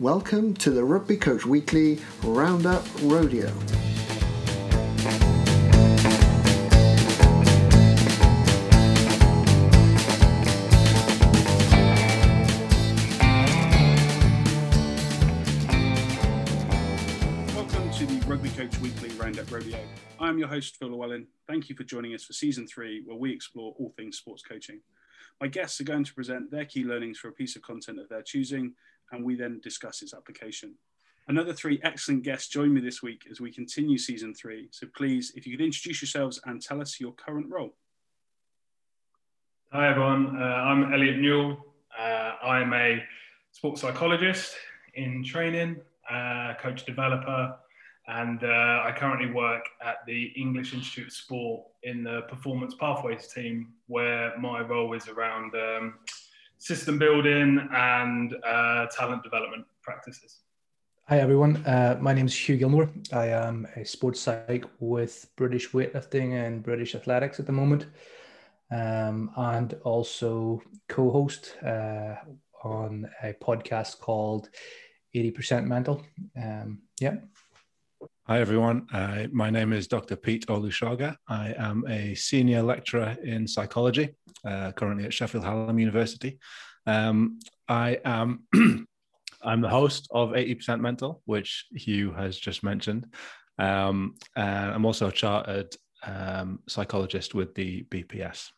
Welcome to the Rugby Coach Weekly Roundup Rodeo. Welcome to the Rugby Coach Weekly Roundup Rodeo. I'm your host, Phil Llewellyn. Thank you for joining us for season three, where we explore all things sports coaching. My guests are going to present their key learnings for a piece of content of their choosing, and we then discuss its application. Another three excellent guests join me this week as we continue season three. So please, if you could introduce yourselves and tell us your current role. Hi everyone, uh, I'm Elliot Newell. Uh, I'm a sports psychologist in training, uh, coach developer, and uh, I currently work at the English Institute of Sport in the Performance Pathways team, where my role is around um, system building and uh, talent development practices. Hi everyone, uh, my name is Hugh Gilmore. I am a sports psych with British weightlifting and British athletics at the moment, um, and also co-host uh, on a podcast called 80% Mental. Um, yeah. Hi, everyone. Uh, my name is Dr. Pete Olusoga. I am a senior lecturer in psychology, uh, currently at Sheffield Hallam University. Um, I am I'm the host of 80% Mental, which Hugh has just mentioned. Um, and I'm also a chartered um, psychologist with the BPS.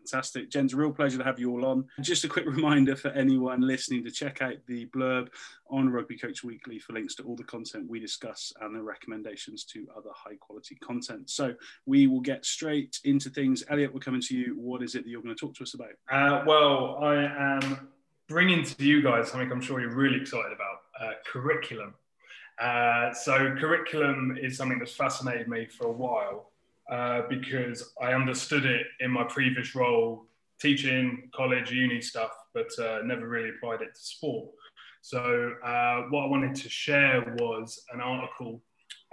Fantastic. Jen's a real pleasure to have you all on. Just a quick reminder for anyone listening to check out the blurb on Rugby Coach Weekly for links to all the content we discuss and the recommendations to other high quality content. So we will get straight into things. Elliot, we're coming to you. What is it that you're going to talk to us about? Uh, well, I am bringing to you guys something I'm sure you're really excited about uh, curriculum. Uh, so, curriculum is something that's fascinated me for a while uh, because I understood it in my previous role teaching college, uni stuff, but uh, never really applied it to sport. So, uh, what I wanted to share was an article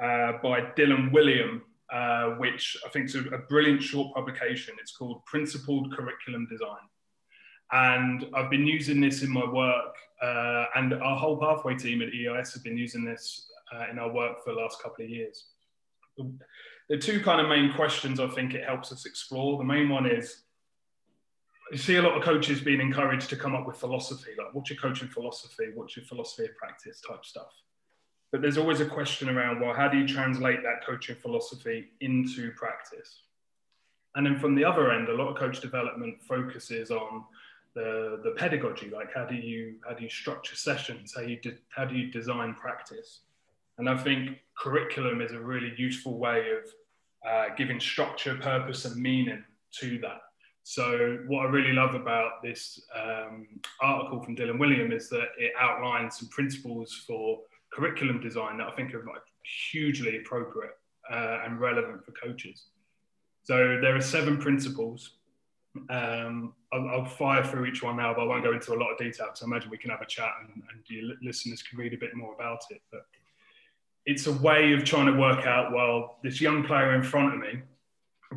uh, by Dylan Wiliam, which I think is a, a brilliant short publication. It's called Principled Curriculum Design. And I've been using this in my work, uh, and our whole pathway team at EIS have been using this uh, in our work for the last couple of years. The two kind of main questions I think it helps us explore. The main one is you see a lot of coaches being encouraged to come up with philosophy, like what's your coaching philosophy, what's your philosophy of practice type stuff. But there's always a question around, well, how do you translate that coaching philosophy into practice? And then from the other end, a lot of coach development focuses on the, the pedagogy, like how do you how do you structure sessions, how you de- how do you design practice, and I think curriculum is a really useful way of uh, giving structure, purpose, and meaning to that. So what I really love about this um, article from Dylan Wiliam is that it outlines some principles for curriculum design that I think are like hugely appropriate uh, and relevant for coaches. So there are seven principles um, I'll, I'll, fire through each one now, but I won't go into a lot of detail because I imagine we can have a chat and, and your listeners can read a bit more about it. But it's a way of trying to work out, well, this young player in front of me,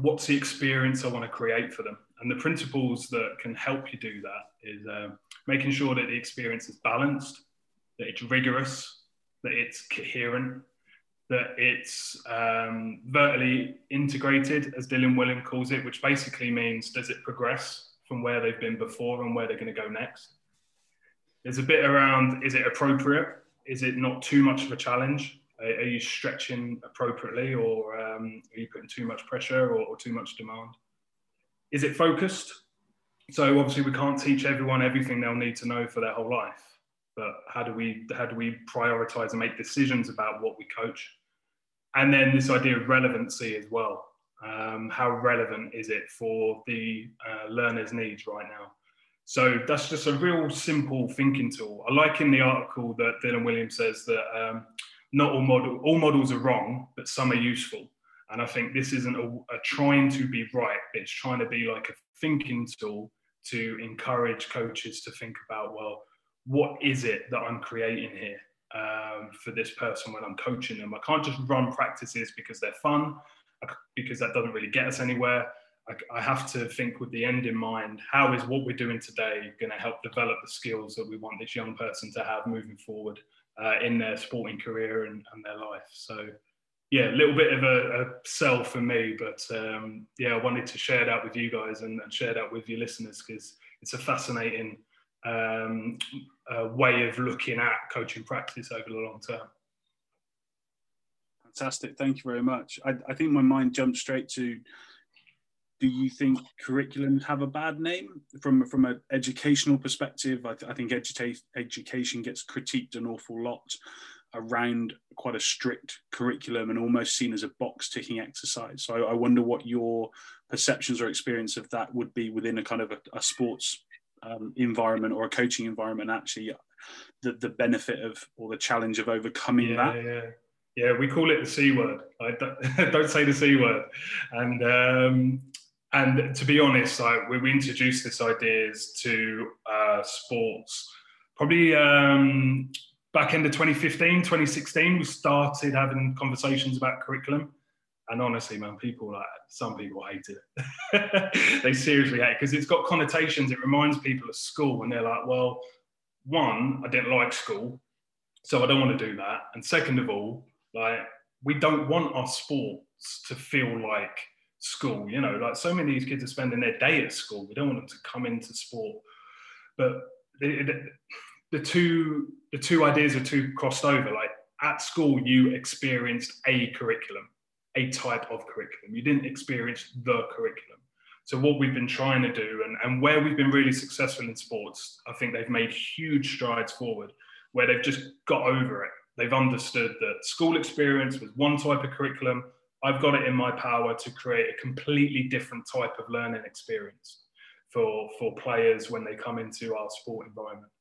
what's the experience I want to create for them? And the principles that can help you do that is uh, making sure that the experience is balanced, that it's rigorous, that it's coherent, that it's um, vertically integrated, as Dylan Wiliam calls it, which basically means does it progress from where they've been before and where they're going to go next? There's a bit around is it appropriate? Is it not too much of a challenge? Are, you stretching appropriately or um, are you putting too much pressure or, or too much demand? Is it focused? So obviously we can't teach everyone everything they'll need to know for their whole life but how do we how do we prioritize and make decisions about what we coach and then this idea of relevancy as well. Um, how relevant is it for the uh, learner's needs right now? So that's just a real simple thinking tool. I like in the article that Dylan Williams says that um, not all model all models are wrong, but some are useful. And I think this isn't a, a trying to be right, it's trying to be like a thinking tool to encourage coaches to think about, well, what is it that I'm creating here? um, for this person when I'm coaching them. I can't just run practices because they're fun, because that doesn't really get us anywhere. I, I have to think with the end in mind. How is what we're doing today going to help develop the skills that we want this young person to have moving forward uh, in their sporting career and, and, their life? So, yeah, a little bit of a, a sell for me, but um, yeah, I wanted to share that with you guys and, and share that with your listeners because it's a fascinating um, uh, way of looking at coaching practice over the long term. Fantastic. Thank you very much. I, I think my mind jumped straight to do you think curriculums have a bad name from from an educational perspective? I, th- I think educa- education gets critiqued an awful lot around quite a strict curriculum and almost seen as a box ticking exercise. So I, I, wonder what your perceptions or experience of that would be within a kind of a, a sports um, environment or a coaching environment. Actually, the the benefit of or the challenge of overcoming yeah, that. Yeah. Yeah, we call it the C word. I don't, don't say the C word. And um, and to be honest, like we, we introduced this ideas to uh, sports probably um, back into 2015, 2016. We started having conversations about curriculum. And honestly, man, people like some people hate it. they seriously hate it because it's got connotations. It reminds people of school, and they're like, well, one, I didn't like school, so I don't want to do that. And second of all, like we don't want our sports to feel like school. You know, like so many of these kids are spending their day at school. We don't want them to come into sport. But the, the, the two the two ideas are too crossed over. Like at school, you experienced a curriculum, a type of curriculum. You didn't experience the curriculum. So what we've been trying to do, and, and where we've been really successful in sports, I think they've made huge strides forward, where they've just got over it. They've understood that school experience was one type of curriculum, I've got it in my power to create a completely different type of learning experience for, for players when they come into our sport environment.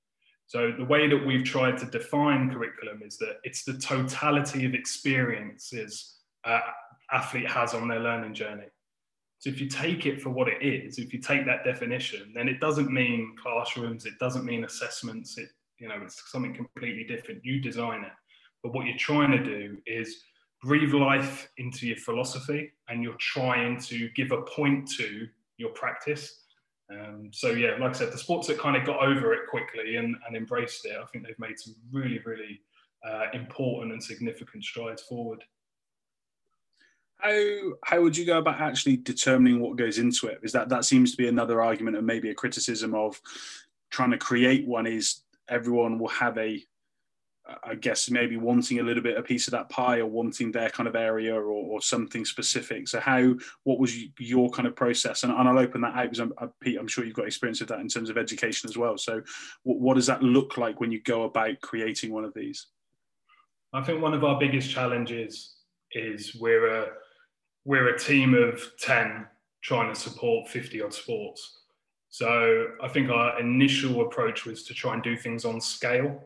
So the way that we've tried to define curriculum is that it's the totality of experiences uh, athlete has on their learning journey. So if you take it for what it is, if you take that definition, then it doesn't mean classrooms, it doesn't mean assessments, it you know it's something completely different. You design it. But what you're trying to do is breathe life into your philosophy and you're trying to give a point to your practice. Um, so yeah, like I said, the sports that kind of got over it quickly and, and embraced it, I think they've made some really, really uh, important and significant strides forward. How how would you go about actually determining what goes into it? Is that that seems to be another argument and maybe a criticism of trying to create one is everyone will have a I guess maybe wanting a little bit a piece of that pie or wanting their kind of area or, or something specific. So how what was your kind of process? And, and I'll open that out because I'm, I'm, Pete, I'm sure you've got experience with that in terms of education as well. So what, what does that look like when you go about creating one of these? I think one of our biggest challenges is we're a we're a team of ten trying to support 50 odd sports. So I think our initial approach was to try and do things on scale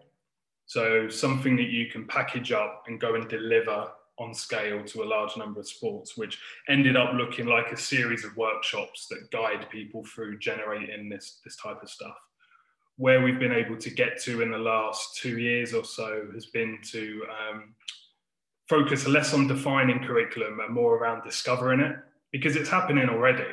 so something that you can package up and go and deliver on scale to a large number of sports, which ended up looking like a series of workshops that guide people through generating this, this type of stuff. Where we've been able to get to in the last two years or so has been to um, focus less on defining curriculum and more around discovering it because it's happening already.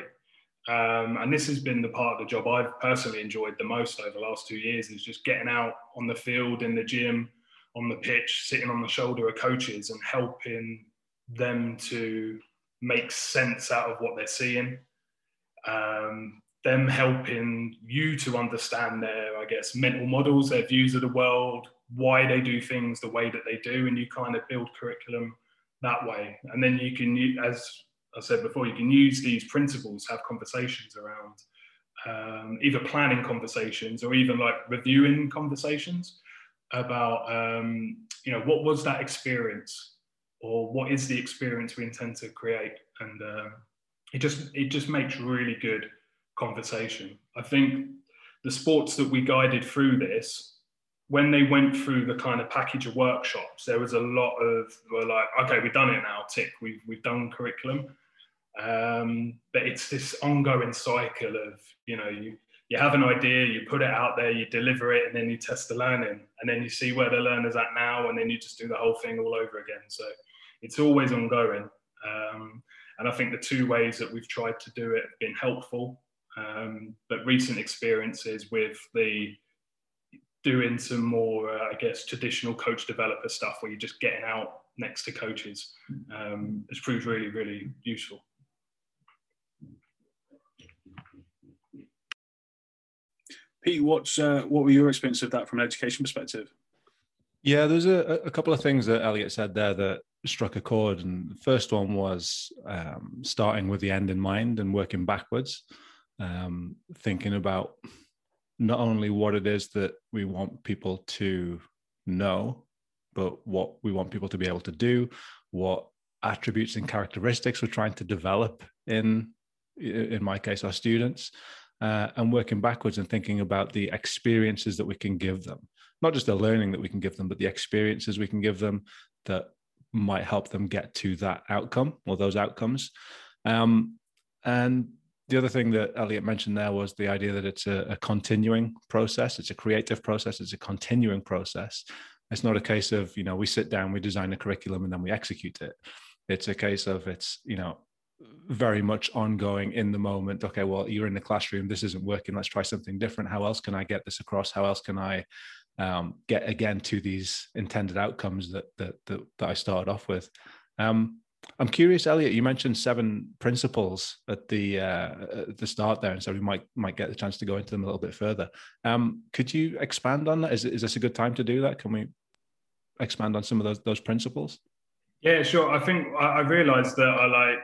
Um, and this has been the part of the job I've personally enjoyed the most over the last two years is just getting out on the field, in the gym, on the pitch, sitting on the shoulder of coaches and helping them to make sense out of what they're seeing. Um, them helping you to understand their, I guess, mental models, their views of the world, why they do things the way that they do, and you kind of build curriculum that way. And then you can, as I said before, you can use these principles, have conversations around um, either planning conversations or even like reviewing conversations about, um, you know, what was that experience or what is the experience we intend to create? And uh, it just it just makes really good conversation. I think the sports that we guided through this when they went through the kind of package of workshops, there was a lot of were like, okay, we've done it now, tick, we've we've done curriculum. Um, but it's this ongoing cycle of, you know, you you have an idea, you put it out there, you deliver it, and then you test the learning, and then you see where the learner's at now, and then you just do the whole thing all over again. So it's always ongoing. Um, And I think the two ways that we've tried to do it have been helpful. Um, but recent experiences with the doing some more, uh, I guess, traditional coach developer stuff where you're just getting out next to coaches um, has proved really, really useful. Pete, what's uh, what were your experience of that from an education perspective? Yeah, there's a, a couple of things that Elliot said there that struck a chord. And the first one was um, starting with the end in mind and working backwards, um, thinking about not only what it is that we want people to know, but what we want people to be able to do, what attributes and characteristics we're trying to develop in, in my case, our students, uh, and working backwards and thinking about the experiences that we can give them, not just the learning that we can give them, but the experiences we can give them that might help them get to that outcome or those outcomes. Um, and the other thing that Elliot mentioned there was the idea that it's a, a, continuing process. It's a creative process. It's a continuing process. It's not a case of you know we sit down, we design a curriculum, and then we execute it. It's a case of it's you know very much ongoing in the moment. Okay, well you're in the classroom. This isn't working. Let's try something different. How else can I get this across? How else can I um, get again to these intended outcomes that that that, that I started off with. Um, I'm curious, Elliot. You mentioned seven principles at the uh, at the start there, and so we might might get the chance to go into them a little bit further. Um, could you expand on that? Is is this a good time to do that? Can we expand on some of those those principles? Yeah, sure. I think I, I realised that I like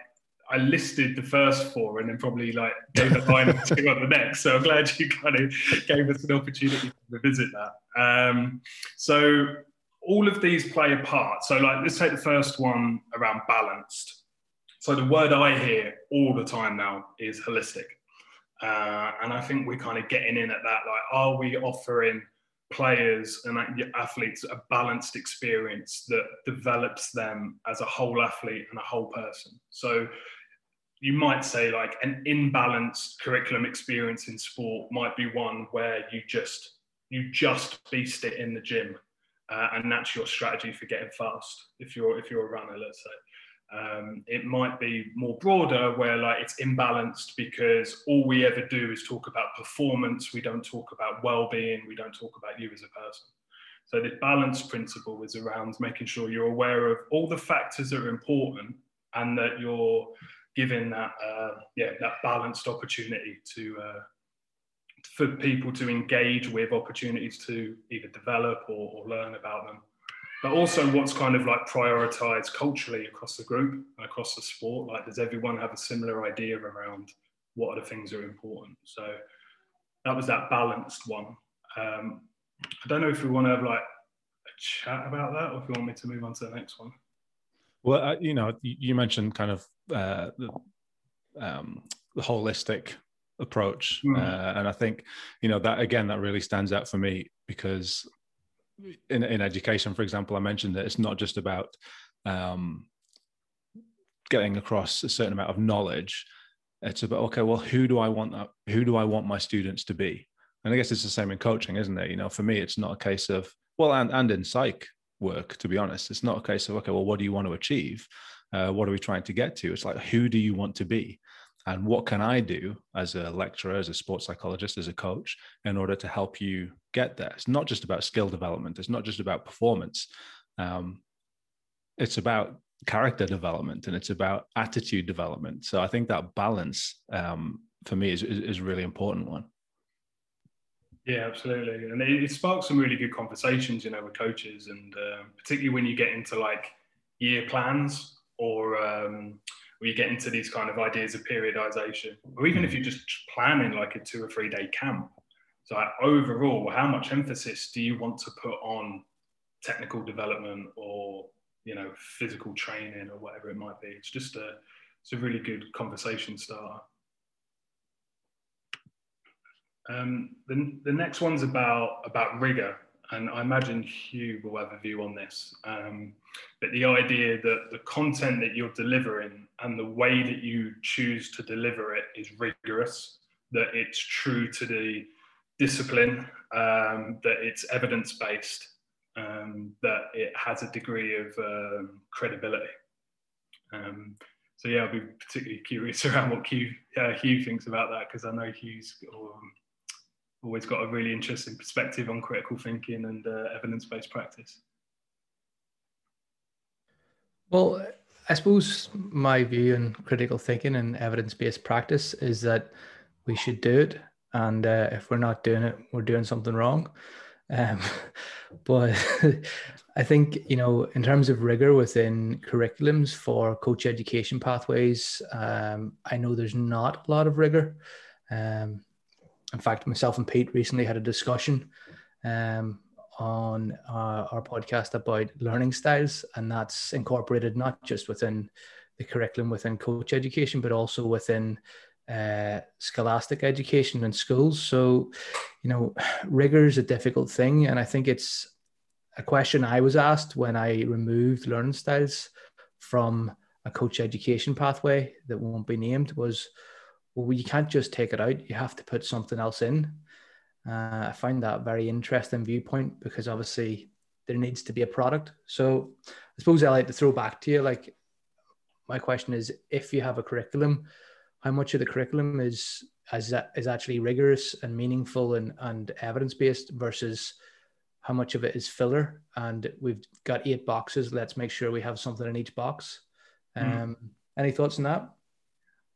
I listed the first four and then probably like gave a line or two on the next. So I'm glad you kind of gave us an opportunity to revisit that. Um, so all of these play a part. So like let's take the first one around balanced. So the word I hear all the time now is holistic. Uh, and I think we're kind of getting in at that. Like, are we offering players and athletes a balanced experience that develops them as a whole athlete and a whole person? So you might say like an imbalanced curriculum experience in sport might be one where you just you just beast it in the gym uh, and that's your strategy for getting fast if you're if you're a runner let's say. Um, it might be more broader where like it's imbalanced because all we ever do is talk about performance we don't talk about well-being we don't talk about you as a person. So the balance principle is around making sure you're aware of all the factors that are important and that you're giving that uh, yeah that balanced opportunity to uh, for people to engage with opportunities to either develop or, or, learn about them. But also what's kind of like prioritized culturally across the group and across the sport like does everyone have a similar idea around what are the things that are important? So that was that balanced one. Um, i don't know if we want to have like a chat about that or if you want me to move on to the next one well, uh, you know, you mentioned kind of uh, the, um, the holistic approach, mm. uh, and I think you know that again that really stands out for me because in in education, for example, I mentioned that it's not just about um, getting across a certain amount of knowledge. It's about okay, well, who do I want that? Who do I want my students to be? And I guess it's the same in coaching, isn't it? You know, for me, it's not a case of well, and and in psych, work to be honest. It's not a case of okay well what do you want to achieve? Uh, what are we trying to get to? It's like who do you want to be? And what can i do as a lecturer as a sports psychologist as a coach in order to help you get there? It's not just about skill development. It's not just about performance. Um, it's about character development and it's about attitude development. So i think that balance um, for me is, is, is a really important one yeah, absolutely, and it, it sparks some really good conversations, you know, with coaches, and uh, particularly when you get into like year plans or um, or you get into these kind of ideas of periodization, or even if you're just planning like a two or three day camp. So like, overall, how much emphasis do you want to put on technical development or you know physical training or whatever it might be? It's just a it's a really good conversation starter. Um, the, the next one's about about rigor, and I imagine Hugh will have a view on this. Um, but the idea that the content that you're delivering and the way that you choose to deliver it is rigorous, that it's true to the discipline, um, that it's evidence based, um, that it has a degree of um, credibility. Um, so yeah, I'll be particularly curious around what Hugh, uh, Hugh thinks about that because I know Hugh's um, always got a really interesting perspective on critical thinking and uh, evidence-based practice. Well, I suppose my view on critical thinking and evidence-based practice is that we should do it, and uh, if we're not doing it, we're doing something wrong. Um, but I think, you know, in terms of rigor within curriculums for coach education pathways, um, I know there's not a lot of rigor. Um, in fact, myself and Pete recently had a discussion um, on uh, our podcast about learning styles, and that's incorporated not just within the curriculum within coach education, but also within uh, scholastic education in schools. So, you know, rigor is a difficult thing. And I think it's a question I was asked when I removed learning styles from a coach education pathway that won't be named was, well, you can't just take it out. You have to put something else in. Uh, I find that very interesting viewpoint because obviously there needs to be a product. So I suppose I like to throw back to you, like my question is, if you have a curriculum, how much of the curriculum is is, is actually rigorous and meaningful and, and evidence based versus how much of it is filler and we've got eight boxes let's make sure we have something in each box hmm. um, mm. any thoughts on that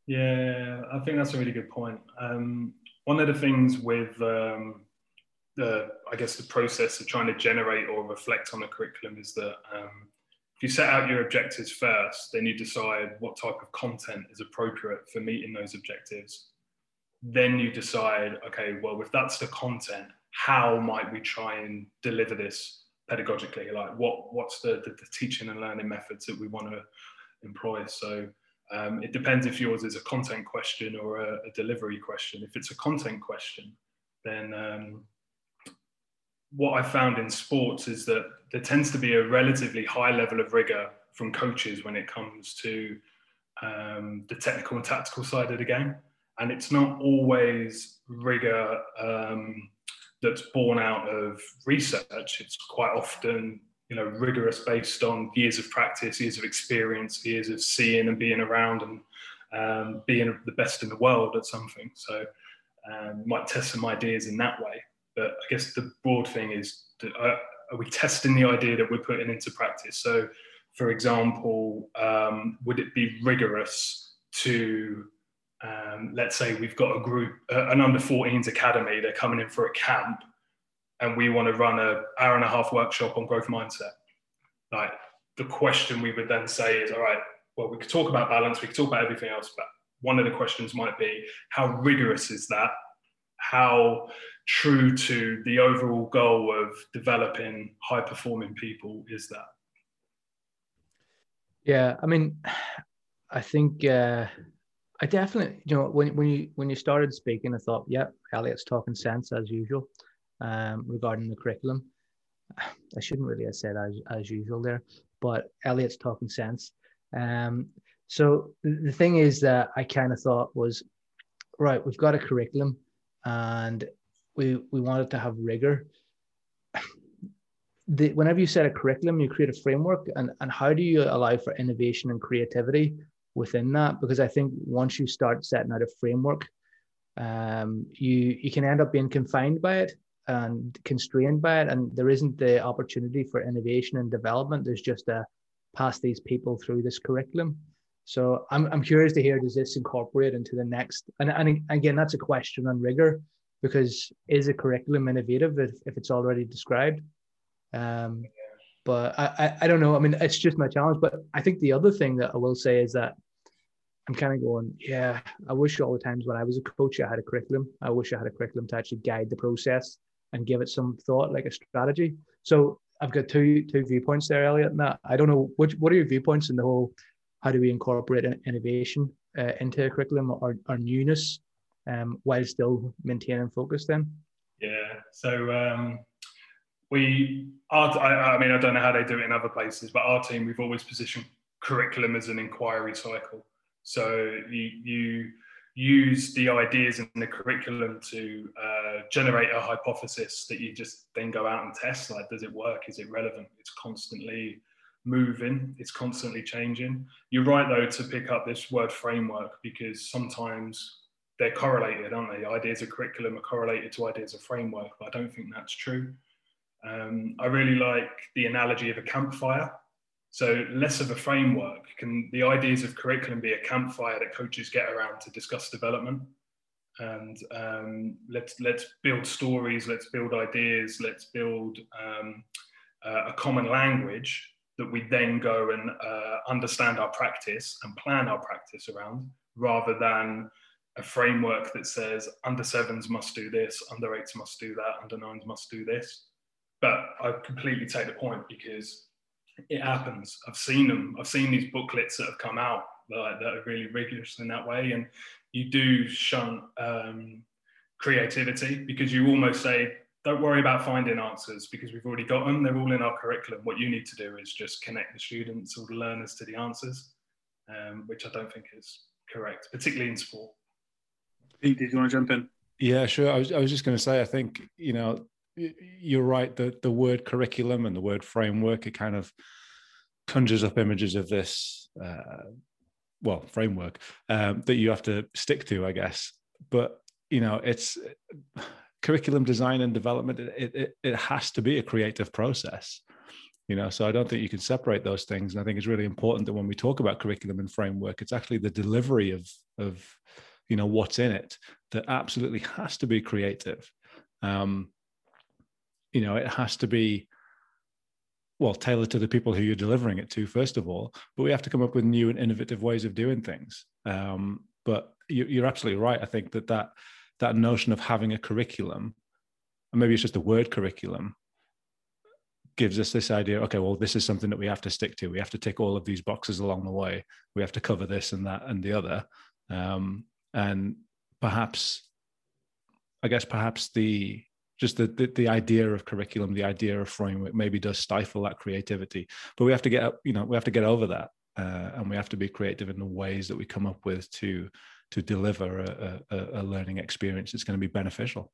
yeah i think that's a really good point um, one of the things with um, the i guess the process of trying to generate or reflect on a curriculum is that um, if you set out your objectives first, then you decide what type of content is appropriate for meeting those objectives. Then you decide, okay, well, if that's the content, how might we try and deliver this pedagogically? Like, what what's the, the, the teaching and learning methods that we want to employ? So um, it depends if yours is a content question or a, a delivery question. If it's a content question, then um, what I found in sports is that there tends to be a relatively high level of rigor from coaches when it comes to um, the technical and tactical side of the game. And it's not always rigor um, that's born out of research. It's quite often, you know, rigorous based on years of practice, years of experience, years of seeing and being around and um, being the best in the world at something. So um, might test some ideas in that way. But I guess the broad thing is, uh, are we testing the idea that we're putting into practice? So, for example, um, would it be rigorous to, um, let's say we've got a group, uh, an under 14s academy, they're coming in for a camp, and we want to run an hour and a half workshop on growth mindset. Like the question we would then say is, all right, well, we could talk about balance, we could talk about everything else, but one of the questions might be, how rigorous is that? How true to the overall goal of developing high performing people is that? Yeah, I mean, I think uh, I definitely, you know, when when you when you started speaking, I thought, yeah, Elliot's talking sense as usual um, regarding the curriculum. I shouldn't really have said as as usual there, but Elliot's talking sense. Um, so the thing is that I kind of thought was, right, we've got a curriculum, and we we wanted to have rigor. The, whenever you set a curriculum, you create a framework, and and how do you allow for innovation and creativity within that? Because I think once you start setting out a framework, um, you you can end up being confined by it and constrained by it, and there isn't the opportunity for innovation and development. There's just a pass these people through this curriculum. So I'm, I'm curious to hear does this incorporate into the next and, and again that's a question on rigor because is a curriculum innovative if, if it's already described? Um, but I, I, I don't know. I mean, it's just my challenge. But I think the other thing that I will say is that I'm kind of going, yeah, I wish all the times when I was a coach, I had a curriculum. I wish I had a curriculum to actually guide the process and give it some thought, like a strategy. So I've got two two viewpoints there, Elliot. And I don't know which what are your viewpoints in the whole how do we incorporate innovation uh, into a curriculum or, or newness um, while still maintaining focus then? Yeah. So um, we, our, I, I mean, I don't know how they do it in other places, but our team, we've always positioned curriculum as an inquiry cycle. So you, you use the ideas in the curriculum to uh, generate a hypothesis that you just then go out and test. Like, does it work? Is it relevant? It's constantly moving, it's constantly changing. You're right, though, to pick up this word framework because sometimes they're correlated, aren't they? Ideas of curriculum are correlated to ideas of framework, but I don't think that's true. Um, I really like the analogy of a campfire. So less of a framework. Can the ideas of curriculum be a campfire that coaches get around to discuss development? And um, let's let's build stories, let's build ideas, let's build um, uh, a common language that we then go and uh, understand our practice and plan our practice around, rather than a framework that says under sevens must do this, under eights must do that, under nines must do this. But I completely take the point because it happens. I've seen them. I've seen these booklets that have come out that, that are really rigorous in that way, and you do shunt um, creativity because you almost say, "Don't worry about finding answers because we've already got them. They're all in our curriculum. What you need to do is just connect the students or the learners to the answers," um, which I don't think is correct, particularly in sport. Pete, did you want to jump in? Yeah, sure. I was, I was just going to say, I think, you know, you're right. The, the word curriculum and the word framework, it kind of conjures up images of this, uh, well, framework um, that you have to stick to, I guess. But, you know, it's curriculum design and development, it, it, it has to be a creative process you know so i don't think you can separate those things and i think it's really important that when we talk about curriculum and framework it's actually the delivery of of you know what's in it that absolutely has to be creative um you know it has to be well tailored to the people who you're delivering it to first of all but we have to come up with new and innovative ways of doing things. Um but you, are absolutely right. I think that that that notion of having a curriculum and maybe it's just the word curriculum gives us this idea okay well this is something that we have to stick to. We have to tick all of these boxes along the way. We have to cover this and that and the other. Um, and perhaps i guess perhaps the just the, the, the idea of curriculum the idea of framework maybe does stifle that creativity but we have to get you know we have to get over that uh, and we have to be creative in the ways that we come up with to to deliver a, a, a learning experience that's going to be beneficial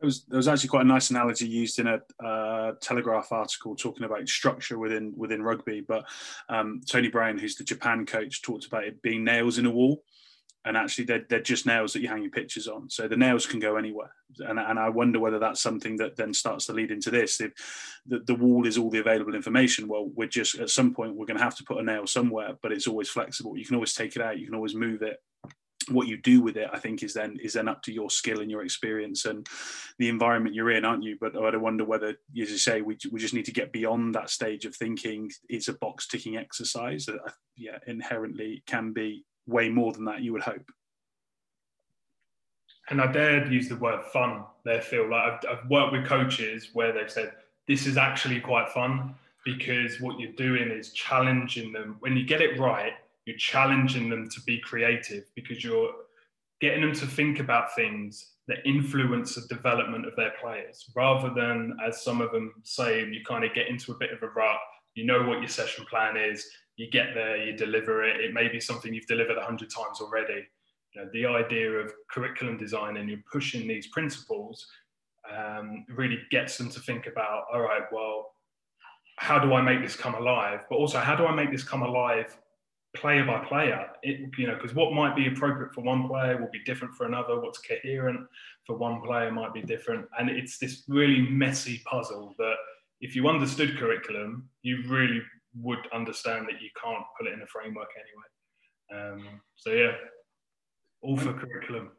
there was, there was actually quite a nice analogy used in a uh, Telegraph article talking about structure within within rugby. But um, Tony Brown, who's the Japan coach, talked about it being nails in a wall and actually they're, they're just nails that you hang your pictures on. So the nails can go anywhere. And, and i wonder whether that's something that then starts to lead into this. If the, the wall is all the available information well we're just at some point we're going to have to put a nail somewhere but it's always flexible. You can always take it out you can always move it. What you do with it i think is then is then up to your skill and your experience and the environment you're in aren't you? But i wonder whether as you say we, we just need to get beyond that stage of thinking. It's a box ticking exercise that yeah inherently can be way more than that, you would hope. And I dared use the word fun there, Phil. Like I've, I've worked with coaches where they've said, this is actually quite fun because what you're doing is challenging them. When you get it right, you're challenging them to be creative because you're getting them to think about things that influence the development of their players rather than, as some of them say, you kind of get into a bit of a rut. You know what your session plan is, you get there, you deliver it. It may be something you've delivered a hundred times already. You know, the idea of curriculum design and you're pushing these principles um, really gets them to think about, all right, well, how do I make this come alive? But also, how do I make this come alive player by player? It, you know, because what might be appropriate for one player will be different for another. What's coherent for one player might be different, and it's this really messy puzzle that if you understood curriculum, you really would understand that you can't put it in a framework anyway. Um, so yeah, all for curriculum.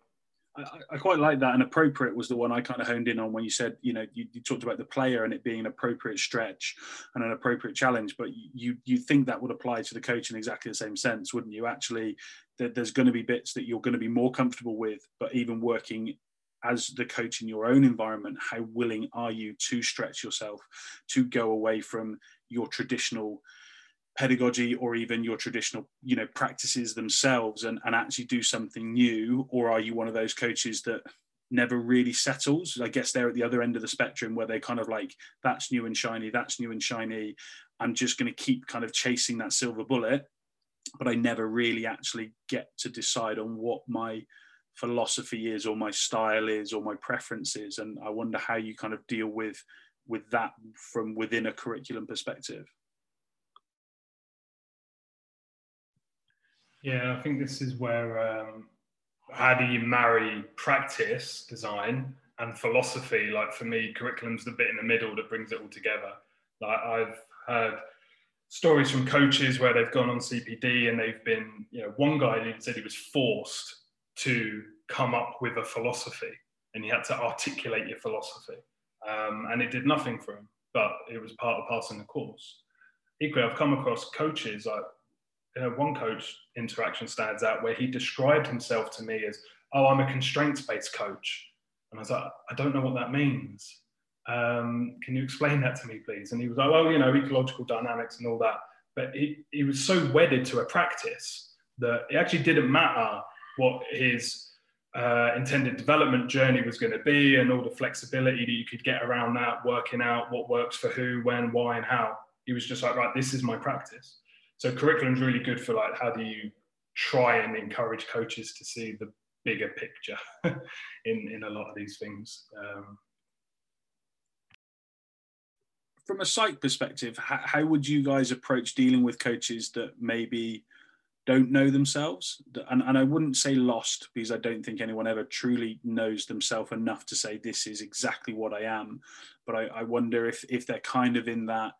I, I, quite like that. And appropriate was the one I kind of honed in on when you said, you know, you, you, talked about the player and it being an appropriate stretch and an appropriate challenge, but you you think that would apply to the coach in exactly the same sense, wouldn't you? Actually, that there's going to be bits that you're going to be more comfortable with, but even working as the coach in your own environment, how willing are you to stretch yourself, to go away from your traditional pedagogy or even your traditional you know practices themselves and, and actually do something new? Or are you one of those coaches that never really settles? I guess they're at the other end of the spectrum where they're kind of like that's new and shiny that's new and shiny. I'm just going to keep kind of chasing that silver bullet. But i never really actually get to decide on what my philosophy is or my style is or my preferences. And i wonder how you kind of deal with with that from within a curriculum perspective? Yeah, I think this is where um, how do you marry practice design and philosophy? Like for me, curriculum's the bit in the middle that brings it all together. Like I've heard stories from coaches where they've gone on CPD and they've been, you know, one guy even said he was forced to come up with a philosophy and you had to articulate your philosophy. Um, and it did nothing for him, but it was part of passing the course. Equally, I've come across coaches like you know, one coach interaction stands out where he described himself to me as, "Oh, I'm a constraints-based coach," and I was like, "I don't know what that means. Um, can you explain that to me, please?" And he was like, "Well, you know, ecological dynamics and all that," but he, he was so wedded to a practice that it actually didn't matter what his uh, intended development journey was going to be and all the flexibility that you could get around that, working out what works for who, when, why, and how. He was just like, right, this is my practice. So curriculum is really good for like, how do you try and encourage coaches to see the bigger picture in, in a lot of these things. Um, From a psych perspective, how, how would you guys approach dealing with coaches that maybe don't know themselves. And, and i wouldn't say lost because i don't think anyone ever truly knows themselves enough to say this is exactly what i am. But i, I wonder if if they're kind of in that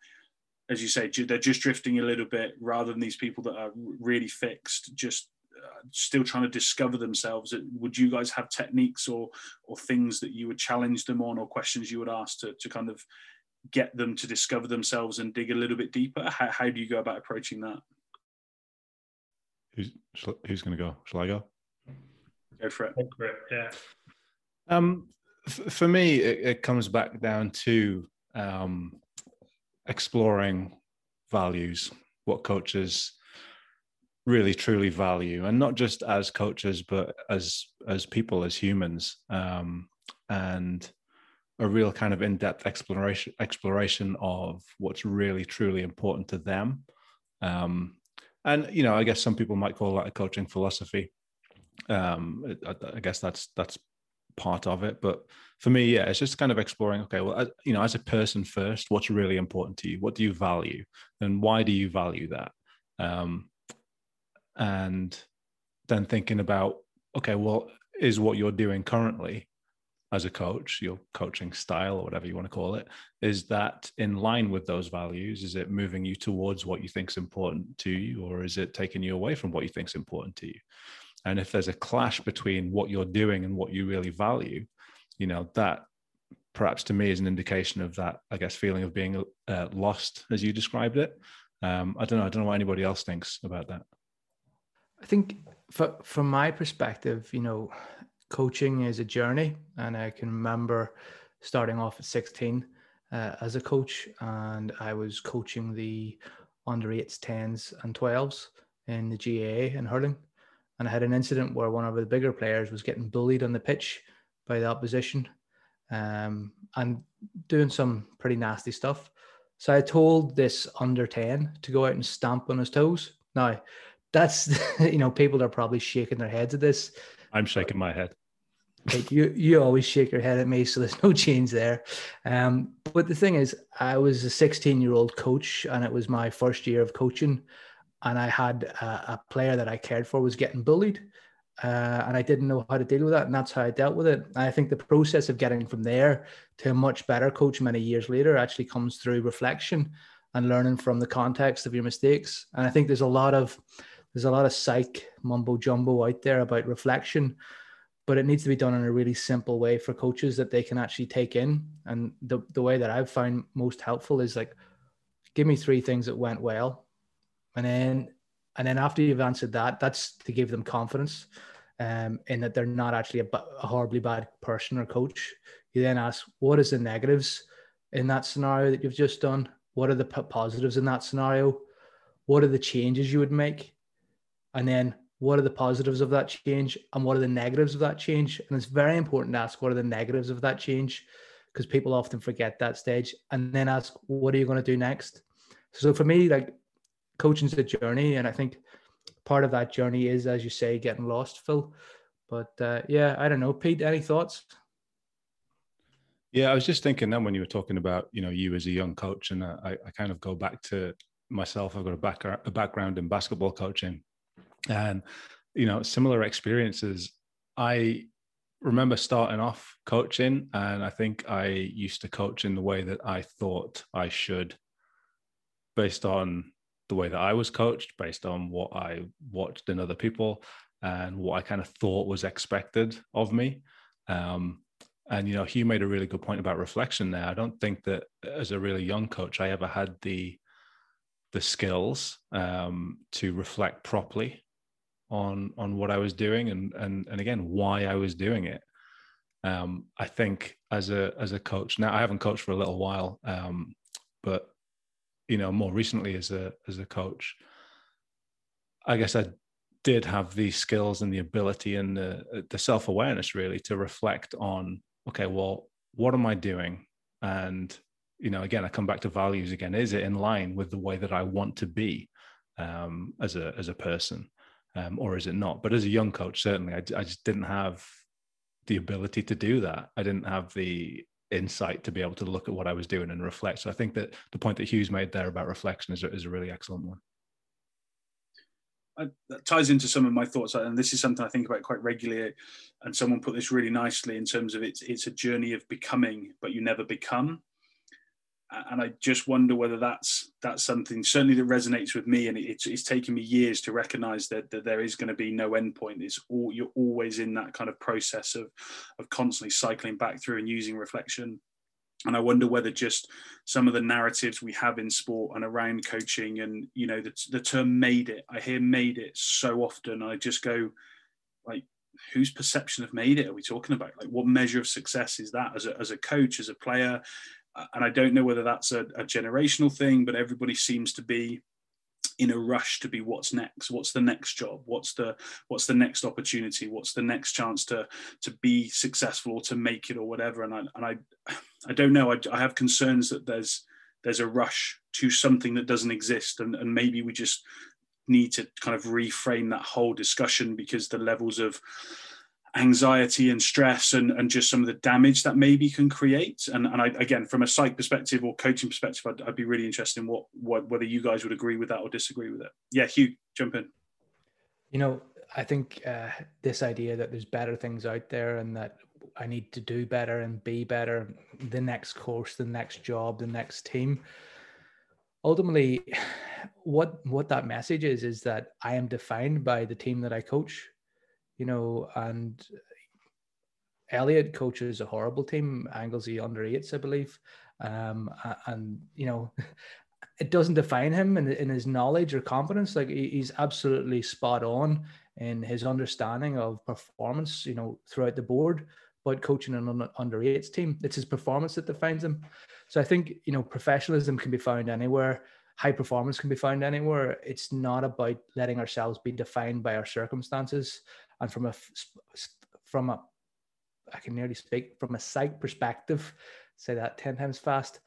as you say they're just drifting a little bit rather than these people that are really fixed just uh, still trying to discover themselves. Would you guys have techniques or or things that you would challenge them on or questions you would ask to, to kind of get them to discover themselves and dig a little bit deeper? How, how do you go about approaching that Who's who's going to go? Shall I go? Go for it. Go for it. Yeah. Um, f- for me, it, it, comes back down to um, exploring values, what coaches really truly value, and not just as coaches, but as as people, as humans, um, and a real kind of in-depth exploration exploration of what's really truly important to them. Um, and you know i guess some people might call that a coaching philosophy. Um i, I guess that's that's part of it. But for me yeah it's just kind of exploring okay well as, you know as a person first what's really important to you? What do you value? And why do you value that? Um and then thinking about okay well is what you're doing currently as a coach, your coaching style or whatever you want to call it, is that in line with those values? Is it moving you towards what you think is important to you, or is it taking you away from what you think is important to you? And if there's a clash between what you're doing and what you really value, you know, that perhaps to me is an indication of that, I guess, feeling of being uh, lost as you described it. Um, I don't know. I don't know what anybody else thinks about that. I think for, from my perspective, you know, coaching is a journey. And I can remember starting off at 16 uh, as a coach, and I was coaching the under 8s, 10s, and 12s in the GAA in hurling. And I had an incident where one of the bigger players was getting bullied on the pitch by the opposition um, and doing some pretty nasty stuff. So I told this under 10 to go out and stamp on his toes. Now, that's, you know, people are probably shaking their heads at this. I'm shaking my head. Like you, you always shake your head at me, so there's no change there. Um, but the thing is, I was a 16 year old coach, and it was my first year of coaching, and I had a, a player that I cared for was getting bullied, uh, and I didn't know how to deal with that, and that's how I dealt with it. And I think the process of getting from there to a much better coach many years later actually comes through reflection and learning from the context of your mistakes. And I think there's a lot of there's a lot of psych mumbo jumbo out there about reflection but it needs to be done in a really simple way for coaches that they can actually take in. And the, the way that I've found most helpful is like, give me three things that went well. And then, and then after you've answered that, that's to give them confidence um, in that they're not actually a, a horribly bad person or coach. You then ask, what is the negatives in that scenario that you've just done? What are the positives in that scenario? What are the changes you would make? And then what are the positives of that change and what are the negatives of that change? And it's very important to ask what are the negatives of that change? Because people often forget that stage and then ask what are you going to do next? So for me like coaching's a journey and i think part of that journey is as you say getting lost phil. But uh, yeah i don't know. Pete any thoughts? Yeah i was just thinking then when you were talking about you know you as a young coach and I, I kind of go back to myself. I've got a, back, a background in basketball coaching And, you know, similar experiences. I remember starting off coaching, and I think I used to coach in the way that I thought I should, based on the way that I was coached, based on what I watched in other people, and what I kind of thought was expected of me. Um, and you know, Hugh made a really good point about reflection there. I don't think that as a really young coach, I ever had the the skills um, to reflect properly on on what I was doing and and and again why I was doing it. Um, I think as a as a coach now, I haven't coached for a little while, um, but you know, more recently as a as a coach, I guess I did have the skills and the ability and the the self awareness really to reflect on okay, well, what am I doing? And, you know, again, I come back to values again. Is it in line with the way that I want to be um, as a as a person, um, or is it not? But as a young coach, certainly, I, I just didn't have the ability to do that. I didn't have the insight to be able to look at what I was doing and reflect. So I think that the point that Hugh's made there about reflection is, is a really excellent one. That ties into some of my thoughts, and this is something I think about quite regularly. And someone put this really nicely in terms of it's it's a journey of becoming, but you never become. And I just wonder whether that's that's something certainly that resonates with me, and it's it's taken me years to recognise that that there is going to be no end point. It's all you're always in that kind of process of of constantly cycling back through and using reflection and I wonder whether just some of the narratives we have in sport and around coaching, and you know, the, the term "made it," I hear "made it" so often. I just go, like, whose perception of made it are we talking about? Like, what measure of success is that as a as a coach, as a player? Uh, and I don't know whether that's a, a generational thing, but everybody seems to be in a rush to be what's next. What's the next job? What's the what's the next opportunity? What's the next chance to to be successful or to make it or whatever? And i and i i don't know. I, I have concerns that there's there's a rush to something that doesn't exist. And, and maybe we just need to kind of reframe that whole discussion because the levels of anxiety and stress and, and just some of the damage that maybe can create. And, and I, again, from a psych perspective or coaching perspective, I'd, I'd be really interested in what, what, whether you guys would agree with that or disagree with it. Yeah, Hugh, jump in. You know, I think uh, this idea that there's better things out there and that I need to do better and be better, the next course, the next job, the next team. Ultimately, what what that message is is that I am defined by the team that I coach you know, and Elliot coaches a horrible team, Anglesey under eights, I believe. Um, and, you know, it doesn't define him in, in his knowledge or competence. Like he's absolutely spot on in his understanding of performance, you know, throughout the board, but coaching an under eights team. It's his performance that defines him. So I think, you know, professionalism can be found anywhere. High performance can be found anywhere. It's not about letting ourselves be defined by our circumstances and from a from a I can nearly speak from a psych perspective, say that 10 times fast.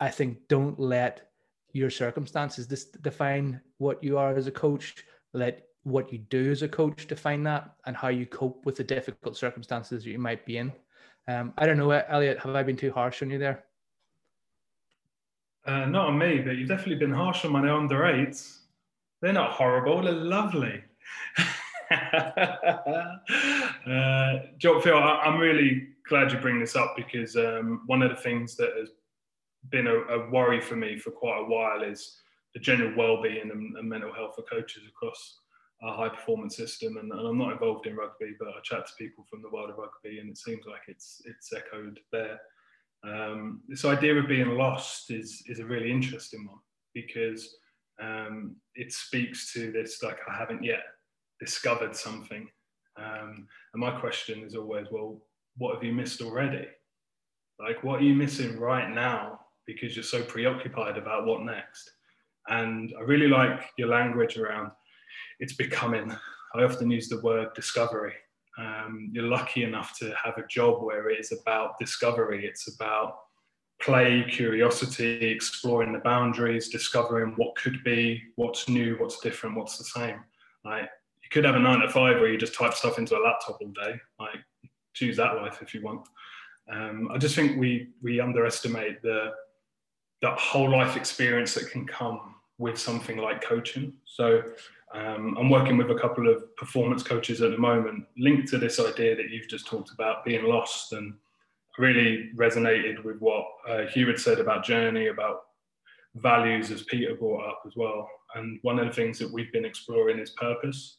I think don't let your circumstances define what you are as a coach. Let what you do as a coach define that and how you cope with the difficult circumstances you might be in. Um, I don't know, Elliot, have I been too harsh on you there? Uh, not on me, but you've definitely been harsh on my under eights. They're not horrible, they're lovely. uh, Phil, I, am really glad you bring this up because um, one of the things that has been a, a, worry for me for quite a while is the general well-being and, and mental health of coaches across our high performance system. And, and, I'm not involved in rugby, but I chat to people from the world of rugby, and it seems like it's it's echoed there. Um, this idea of being lost is is a really interesting one because um, it speaks to this like I haven't yet discovered something. Um, and my question is always, well, what have you missed already? Like, what are you missing right now because you're so preoccupied about what next? And I really like your language around it's becoming. I often use the word discovery. Um, you're lucky enough to have a job where it is about discovery. It's about play, curiosity, exploring the boundaries, discovering what could be, what's new, what's different, what's the same. Like could have a nine to five where you just type stuff into a laptop all day. Like choose that life if you want. Um, I just think we we underestimate the that whole life experience that can come with something like coaching. So um, I'm working with a couple of performance coaches at the moment, linked to this idea that you've just talked about being lost, and really resonated with what uh, Hugh had said about journey, about values, as Peter brought up as well. And one of the things that we've been exploring is purpose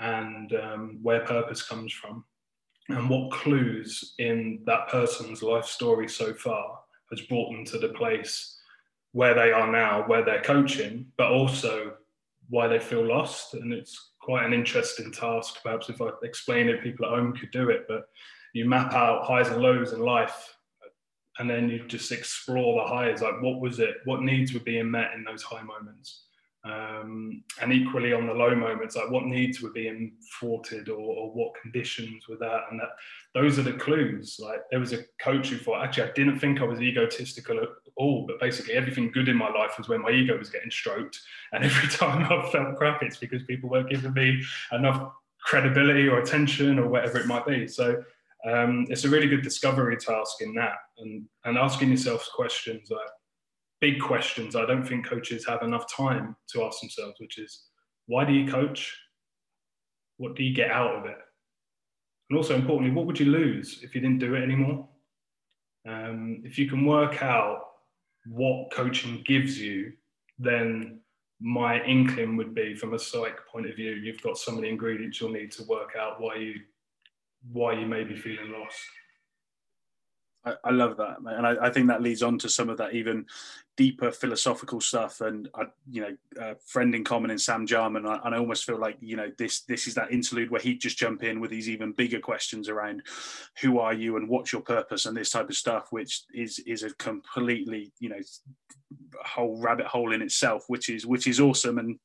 and um, where purpose comes from, and what clues in that person's life story so far has brought them to the place where they are now, where they're coaching, but also why they feel lost. And it's quite an interesting task. Perhaps if I explain it, people at home could do it. But you map out highs and lows in life, and then you just explore the highs. Like, what was it? What needs were being met in those high moments? Um, and equally on the low moments, like what needs were being thwarted or, or, what conditions were that, and that those are the clues. Like there was a coach who thought, actually, I didn't think I was egotistical at all, but basically everything good in my life was when my ego was getting stroked, and every time I felt crap, it's because people weren't giving me enough credibility or attention or whatever it might be. So um, it's a really good discovery task in that, and and asking yourself questions like big questions I don't think coaches have enough time to ask themselves, which is why do you coach? What do you get out of it? And also importantly, what would you lose if you didn't do it anymore? Um, if you can work out what coaching gives you, then my inkling would be from a psych point of view, you've got some of the ingredients you'll need to work out why you why you may be feeling lost. I, I love that, and I, I, think that leads on to some of that even deeper philosophical stuff. And I, you know, a friend in common in Sam Jarman, I, and I almost feel like you know this this is that interlude where he'd just jump in with these even bigger questions around who are you and what's your purpose and this type of stuff, which is is a completely you know whole rabbit hole in itself, which is which is awesome and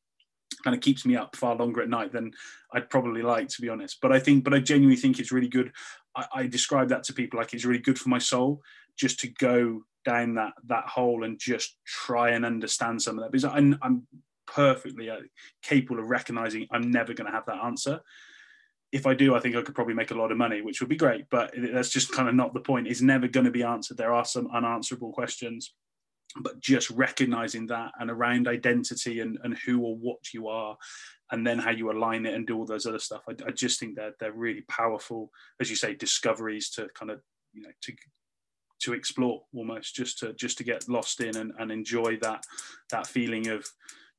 kind of keeps me up far longer at night than I'd probably like, to be honest. But I think, but I genuinely think it's really good. I, I describe that to people like it's really good for my soul just to go down that that hole and just try and understand some of that because I'm, I'm perfectly uh, capable of recognizing I'm never going to have that answer. If I do, I think I could probably make a lot of money, which would be great. But that's just kind of not the point. It's never going to be answered. There are some unanswerable questions but just recognizing that and around identity and, and who or what you are and then how you align it and do all those other stuff I, I just think that they're really powerful as you say discoveries to kind of you know to to explore almost just to just to get lost in and, and enjoy that that feeling of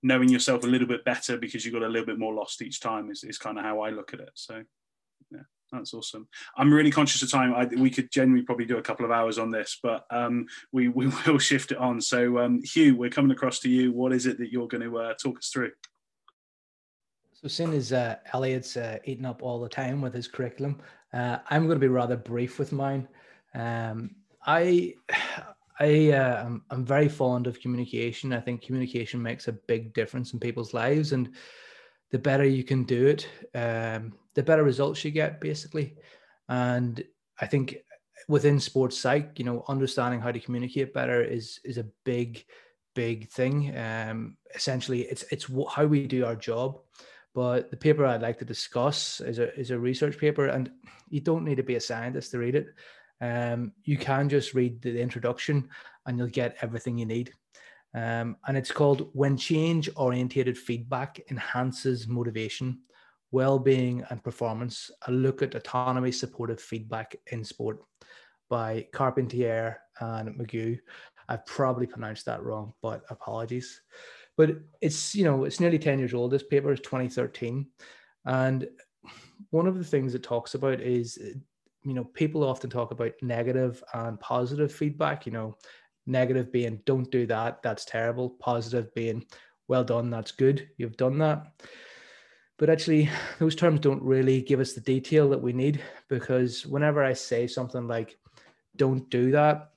knowing yourself a little bit better because you got a little bit more lost each time is, is kind of how I look at it. So that's awesome. I'm really conscious of time. I, we could generally probably do a couple of hours on this, but um, we, we will shift it on. So, um, Hugh, we're coming across to you. What is it that you're going to uh, talk us through? So, seeing as uh, Elliot's uh, eating up all the time with his curriculum, uh, I'm going to be rather brief with mine. Um, I, I, uh, I'm, I'm very fond of communication. I think communication makes a big difference in people's lives, and the better you can do it, um, the better results you get, basically. And I think within sports psych, you know, understanding how to communicate better is is a big, big thing. Um, essentially, it's it's how we do our job. But the paper I'd like to discuss is a is a research paper, and you don't need to be a scientist to read it. Um, you can just read the introduction, and you'll get everything you need. Um, and it's called When Change Orientated Feedback Enhances Motivation, Well-Being and Performance, a look at autonomy supportive feedback in sport by Carpentier and McGeough. I've probably pronounced that wrong, but apologies. But it's, you know, it's nearly 10 years old. This paper is 2013. And one of the things it talks about is, you know, people often talk about negative and positive feedback, you know, negative being don't do that that's terrible. Positive being well done that's good you've done that. But actually those terms don't really give us the detail that we need because whenever i say something like don't do that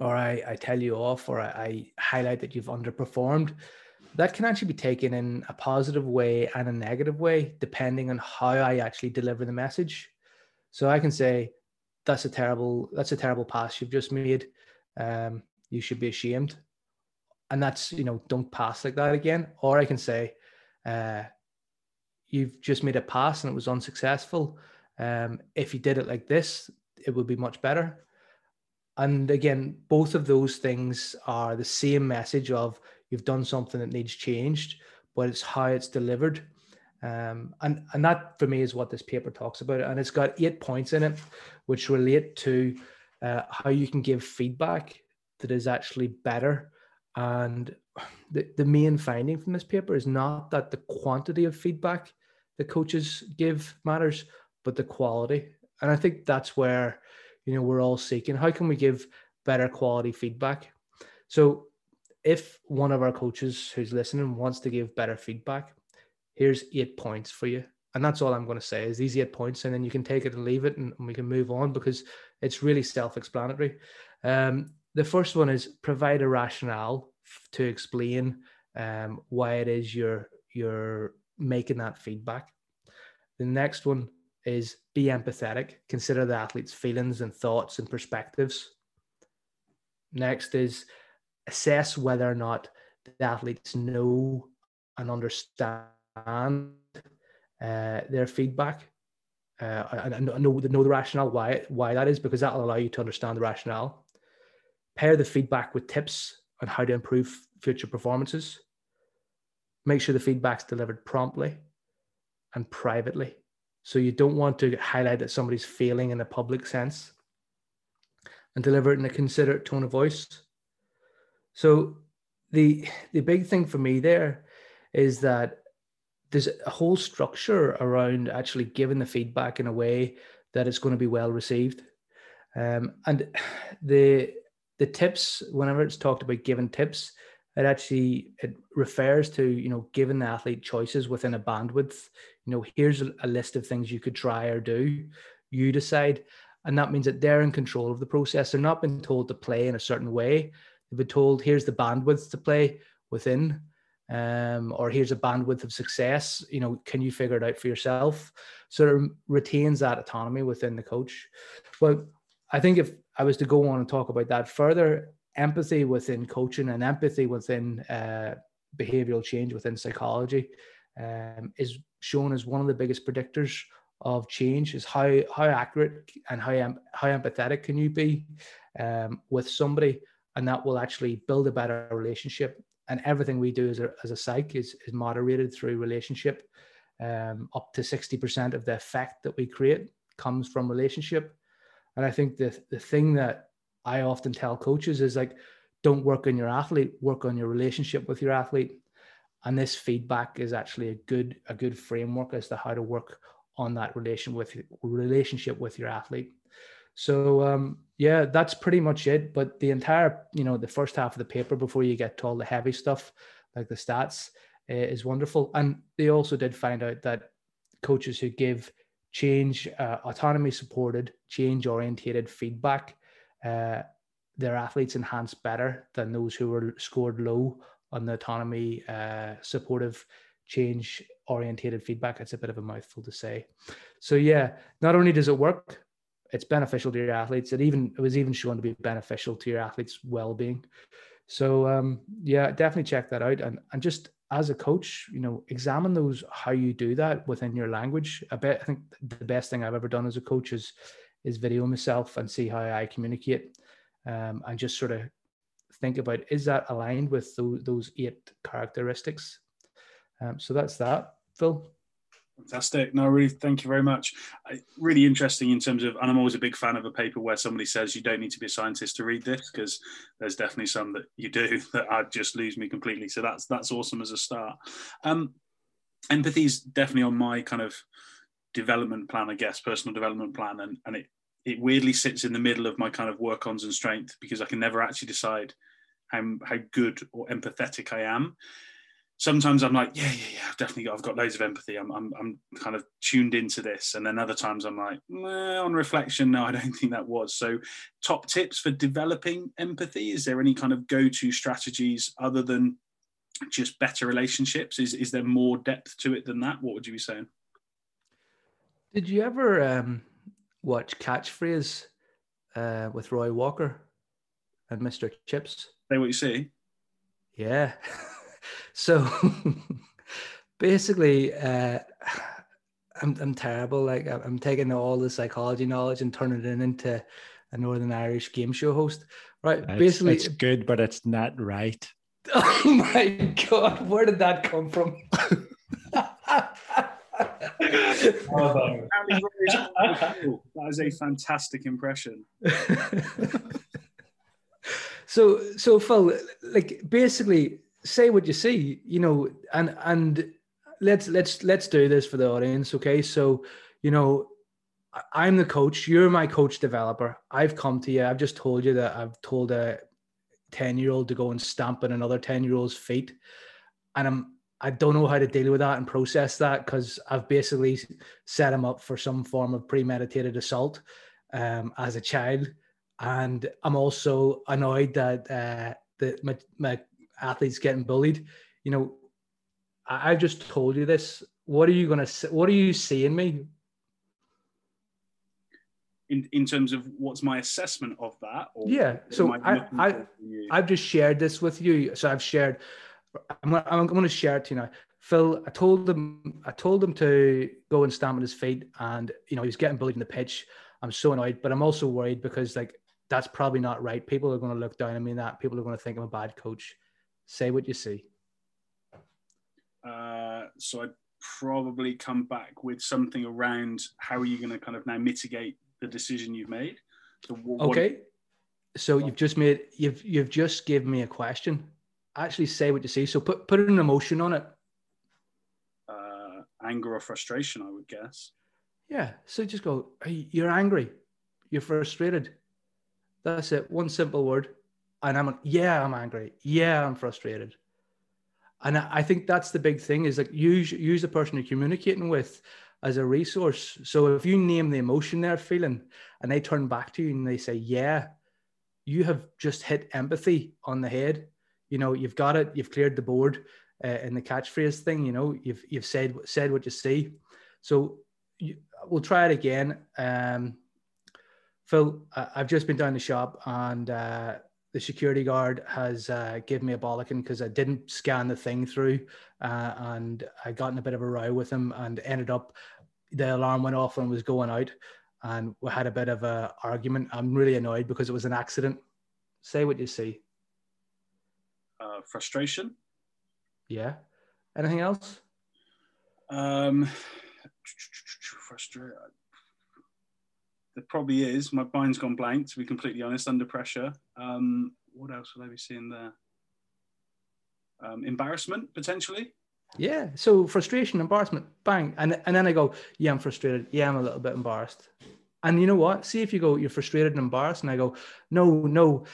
or i, I tell you off or I, I highlight that you've underperformed that can actually be taken in a positive way and a negative way depending on how i actually deliver the message. So i can say that's a terrible that's a terrible pass you've just made um, you should be ashamed. And that's, you know, don't pass like that again. Or I can say, uh, you've just made a pass and it was unsuccessful. Um, if you did it like this, it would be much better. And again, both of those things are the same message of you've done something that needs changed, but it's how it's delivered. Um, and and that for me is what this paper talks about, and it's got eight points in it, which relate to uh, how you can give feedback that is actually better. And the, the main finding from this paper is not that the quantity of feedback the coaches give matters, but the quality. And I think that's where you know we're all seeking. How can we give better quality feedback? So if one of our coaches who's listening wants to give better feedback, here's eight points for you. And that's all I'm going to say is these eight points, and then you can take it and leave it, and, and we can move on because it's really self-explanatory. Um, the first one is provide a rationale to explain um, why it is you're you're making that feedback. The next one is be empathetic. Consider the athlete's feelings and thoughts and perspectives. Next is assess whether or not the athletes know and understand uh, their feedback uh, and, know, know the rationale why why that is because that will allow you to understand the rationale. Pair the feedback with tips on how to improve future performances. Make sure the feedback's delivered promptly and privately. So you don't want to highlight that somebody's failing in a public sense and deliver it in a considerate tone of voice. So the the big thing for me there is that there's a whole structure around actually giving the feedback in a way that it's going to be well received. Um, and the the tips, whenever it's talked about giving tips, it actually it refers to you know giving the athlete choices within a bandwidth. You know, here's a, a list of things you could try or do. You decide, and that means that they're in control of the process. They're not being told to play in a certain way. They've been told here's the bandwidth to play within um, or here's a bandwidth of success you know can you figure it out for yourself? So it retains that autonomy within the coach. Well i think if i was to go on and talk about that further empathy within coaching and empathy within uh, behavioral change within psychology um, is shown as one of the biggest predictors of change is how how accurate and how how empathetic can you be um, with somebody and that will actually build a better relationship and everything we do as a, as a psych is, is moderated through relationship. Um, up to 60% of the effect that we create comes from relationship. And I think the, the thing that I often tell coaches is like, don't work on your athlete, work on your relationship with your athlete. And this feedback is actually a good, a good framework as to how to work on that relation with relationship with your athlete. So um, yeah, that's pretty much it. But the entire, you know, the first half of the paper before you get to all the heavy stuff like the stats uh, is wonderful. And they also did find out that coaches who give change, uh, autonomy supported, change orientated feedback, uh, their athletes enhance better than those who were scored low on the autonomy uh, supportive change orientated feedback. It's a bit of a mouthful to say. So yeah, not only does it work, it's beneficial to your athletes. It even it was even shown to be beneficial to your athletes' well-being. So um, yeah, definitely check that out. And and just as a coach, you know, examine those how you do that within your language. I bet I think the best thing I've ever done as a coach is is video myself and see how I communicate, um, and just sort of think about is that aligned with those, those eight characteristics. Um, so that's that, Phil. Fantastic. No, really, thank you very much. really interesting in terms of, and I'm always a big fan of a paper where somebody says you don't need to be a scientist to read this because there's definitely some that you do that I just lose me completely. So that's that's awesome as a start. Um, empathy is definitely on my kind of development plan, I guess, personal development plan, and and it it weirdly sits in the middle of my kind of work ons and strength because I can never actually decide how how good or empathetic I am sometimes I'm like, yeah, yeah, yeah, I've definitely got, I've got loads of empathy. I'm, I'm, I'm kind of tuned into this. And then other times I'm like, on reflection, no, I don't think that was. So, top tips for developing empathy. Is there any kind of go-to strategies other than just better relationships? Is, is there more depth to it than that? What would you be saying? Did you ever um, watch Catchphrase uh, with Roy Walker and Mr. Chips? Say what you see. Yeah. so basically, uh, I'm I'm terrible. Like I'm taking all the psychology knowledge and turning it into a Northern Irish game show host. Right. It's, basically, it's good, but it's not right. Oh my god, where did that come from? Well that is a fantastic impression. so so Phil, like basically say what you see, you know, and and let's let's let's do this for the audience, okay? So, you know, I'm the coach, you're my coach developer. I've come to you, I've just told you that I've told a 10 year old to go and stamp on another 10 year old's feet. And I'm I don't know how to deal with that and process that because I've basically set him up for some form of premeditated assault um, as a child, and I'm also annoyed that uh, that my, my athletes getting bullied. You know, I, I've just told you this. What are you gonna? say? What are you seeing me? In, in terms of what's my assessment of that? Or Yeah, so I- I- for from you? I've just shared this with you. So I've shared. I'm gonna, I'm going to share it to you now. Phil, I told him, I told him to go and stamp on his feet, and you know he was getting bullied in the pitch. I'm so annoyed, but I'm also worried because like that's probably not right. People are going to look down on me. and That people are going to think I'm a bad coach. Say what you see. Uh, so I'd probably come back with something around how are you going to kind of now mitigate the decision you've made. So what- Okay. So you've just made you've you've just given me a question. Actually, say what you see. So put put an emotion on it. uh, anger or frustration, I would guess. Yeah. So just go, you're angry. You're frustrated. That's it. One simple word. And I'm like, yeah, I'm angry. Yeah, I'm frustrated. And I think that's the big thing is like use use the person you're communicating with as a resource. So if you name the emotion they're feeling and they turn back to you and they say, yeah, you have just hit empathy on the head. You know, you've got it. You've cleared the board uh, in the catchphrase thing. You know, you've you've said said what you see. So you, we'll try it again. Um, Phil, I've just been down the shop and uh, the security guard has uh, given me a bollocking because I didn't scan the thing through uh, and I got in a bit of a row with him and ended up the alarm went off and was going out and we had a bit of a argument. I'm really annoyed because it was an accident. Say what you see. Uh, frustration. Yeah. Anything else? Um, frustrated. There probably is. My mind's gone blank, to be completely honest, under pressure. Um, what else would I be seeing there? Um, embarrassment, potentially. Yeah. So frustration, embarrassment, bang. And, and then I go, yeah, I'm frustrated. Yeah, I'm a little bit embarrassed. And you know what? See if you go, you're frustrated and embarrassed. And I go, no, no,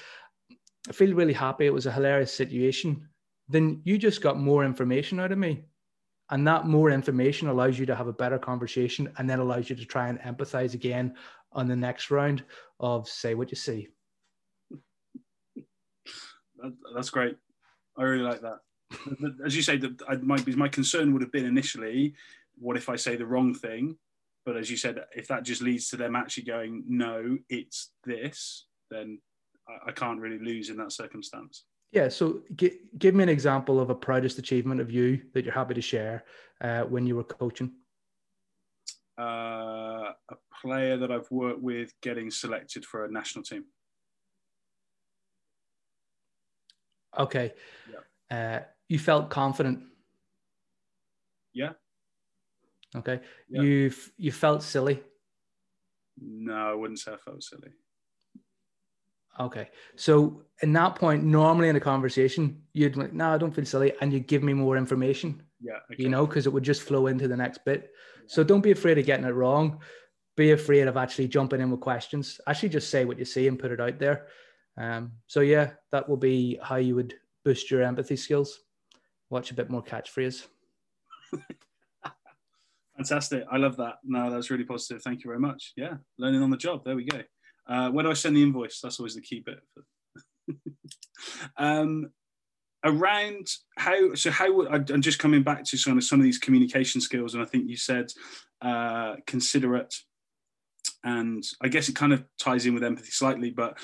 I feel really happy. It was a hilarious situation. Then you just got more information out of me. And that more information allows you to have a better conversation and then allows you to try and empathize again on the next round of say what you see. That, that's great. I really like that. As you say, that be my concern would have been initially, what if I say the wrong thing? But as you said, if that just leads to them actually going, no, it's this, then I, I can't really lose in that circumstance. Yeah. So g- give me an example of a proudest achievement of you that you're happy to share uh, when you were coaching. Uh, a player that I've worked with getting selected for a national team. Okay. Uh, you felt confident. Yeah. Okay. Yeah. You you felt silly. No, I wouldn't say I felt silly. Okay. So in that point, normally in a conversation, you'd like, no, I don't feel silly, and you give me more information. Yeah. Okay. You know, because it would just flow into the next bit. So don't be afraid of getting it wrong. Be afraid of actually jumping in with questions. Actually, just say what you see and put it out there. Um, so yeah, that will be how you would boost your empathy skills. Watch a bit more catchphrase. Fantastic. I love that. No, that's really positive. Thank you very much. Yeah. Learning on the job. There we go. Uh, where do I send the invoice? That's always the key bit. um, around how, so how would, I- I'm just coming back to some of, some of these communication skills. And I think you said uh, considerate. And I guess it kind of ties in with empathy slightly, but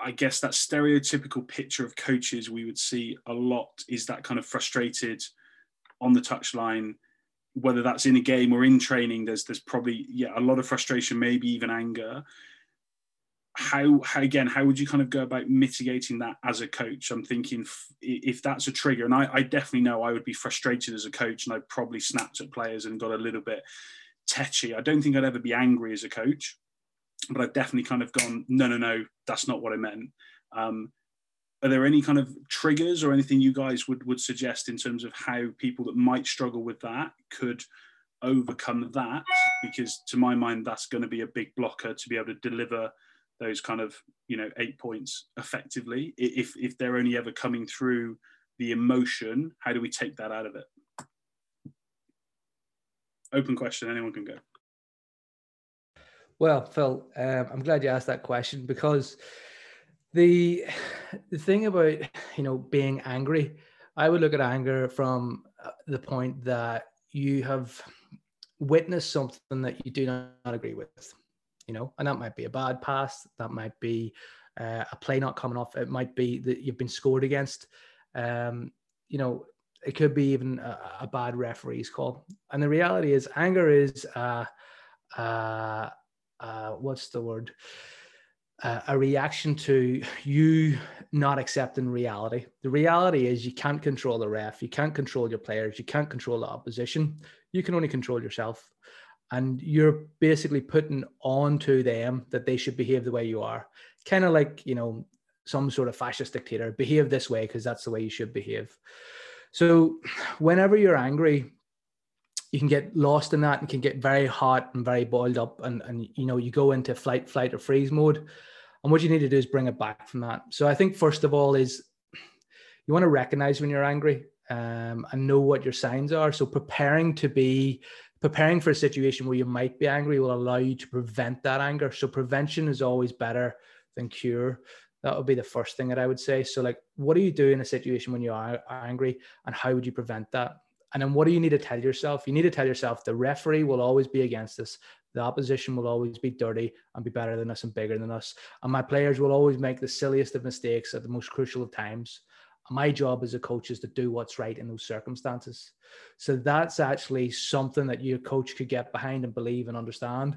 I guess that stereotypical picture of coaches we would see a lot is that kind of frustrated on the touchline whether that's in a game or in training there's there's probably yeah a lot of frustration maybe even anger how, how again how would you kind of go about mitigating that as a coach? I'm thinking f- if that's a trigger and I, I, definitely know i would be frustrated as a coach and i'd probably snapped at players and got a little bit tetchy. I don't think i'd ever be angry as a coach but i've definitely kind of gone no no no that's not what i meant. Um, are there any kind of triggers or anything you guys would would suggest in terms of how people that might struggle with that could overcome that? Because to my mind that's going to be a big blocker to be able to deliver those kind of you know eight points effectively. If if they're only ever coming through the emotion how do we take that out of it? Open question anyone can go. Well phil um, i'm glad you asked that question because the the thing about you know being angry i would look at anger from uh, the point that you have witnessed something that you do not agree with you know, and that might be a bad pass, that might be uh, a play not coming off, it might be that you've been scored against. Um, you know, it could be even a, a, bad referee's call. And the reality is, anger is uh, uh, uh, what's the word? A reaction to you not accepting reality. The reality is you can't control the ref, you can't control your players, you can't control the opposition. You can only control yourself and you're basically putting on to them that they should behave the way you are. Kind of like you know some sort of fascist dictator behave this way because that's the way you should behave. So whenever you're angry you can get lost in that and can get very hot and very boiled up and, and you know you go into flight flight or freeze mode. And what you need to do is bring it back from that. So i think first of all is you want to recognize when you're angry um, and know what your signs are. So preparing to be preparing for a situation where you might be angry will allow you to prevent that anger. So prevention is always better than cure. That would be the first thing that I would say. So, like, what do you do in a situation when you are angry, and how would you prevent that? And then, what do you need to tell yourself? You need to tell yourself the referee will always be against us. The opposition will always be dirty and be better than us and bigger than us. And my players will always make the silliest of mistakes at the most crucial of times my job as a coach is to do what's right in those circumstances. So that's actually something that your coach could get behind and believe and understand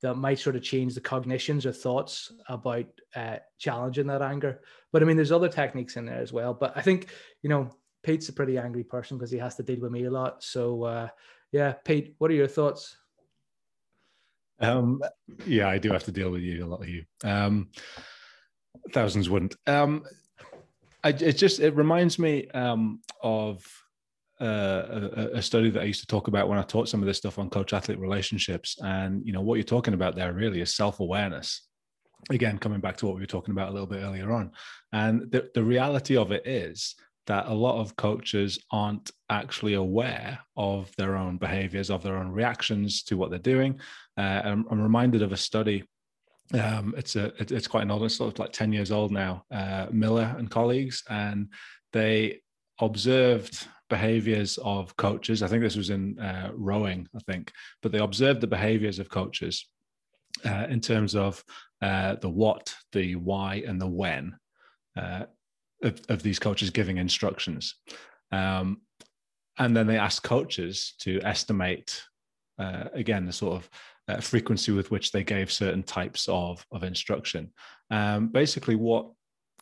that might sort of change the cognitions or thoughts about uh, challenging that anger. But I mean, there's other techniques in there as well. But I think, you know, Pete's a pretty angry person because he has to deal with me a lot. So, uh, yeah, Pete, what are your thoughts? Um, yeah, I do have to deal with you a lot of you. Um, thousands wouldn't. Um, I, it just it reminds me um, of uh, a, a, study that I used to talk about when I taught some of this stuff on coach athlete relationships. And you know what you're talking about there really is self awareness. Again, coming back to what we were talking about a little bit earlier on, and the, the reality of it is that a lot of coaches aren't actually aware of their own behaviors, of their own reactions to what they're doing. Uh, I'm, I'm reminded of a study um, it's a it, it's quite an old, it's sort of like ten years old now. Uh, Miller and colleagues, and they observed behaviors of coaches. I think this was in uh, rowing, I think, but they observed the behaviors of coaches uh, in terms of uh, the what, the why, and the when uh, of, of, these coaches giving instructions. Um, and then they asked coaches to estimate, uh, again, the sort of uh, frequency with which they gave certain types of, of instruction. Um, basically, what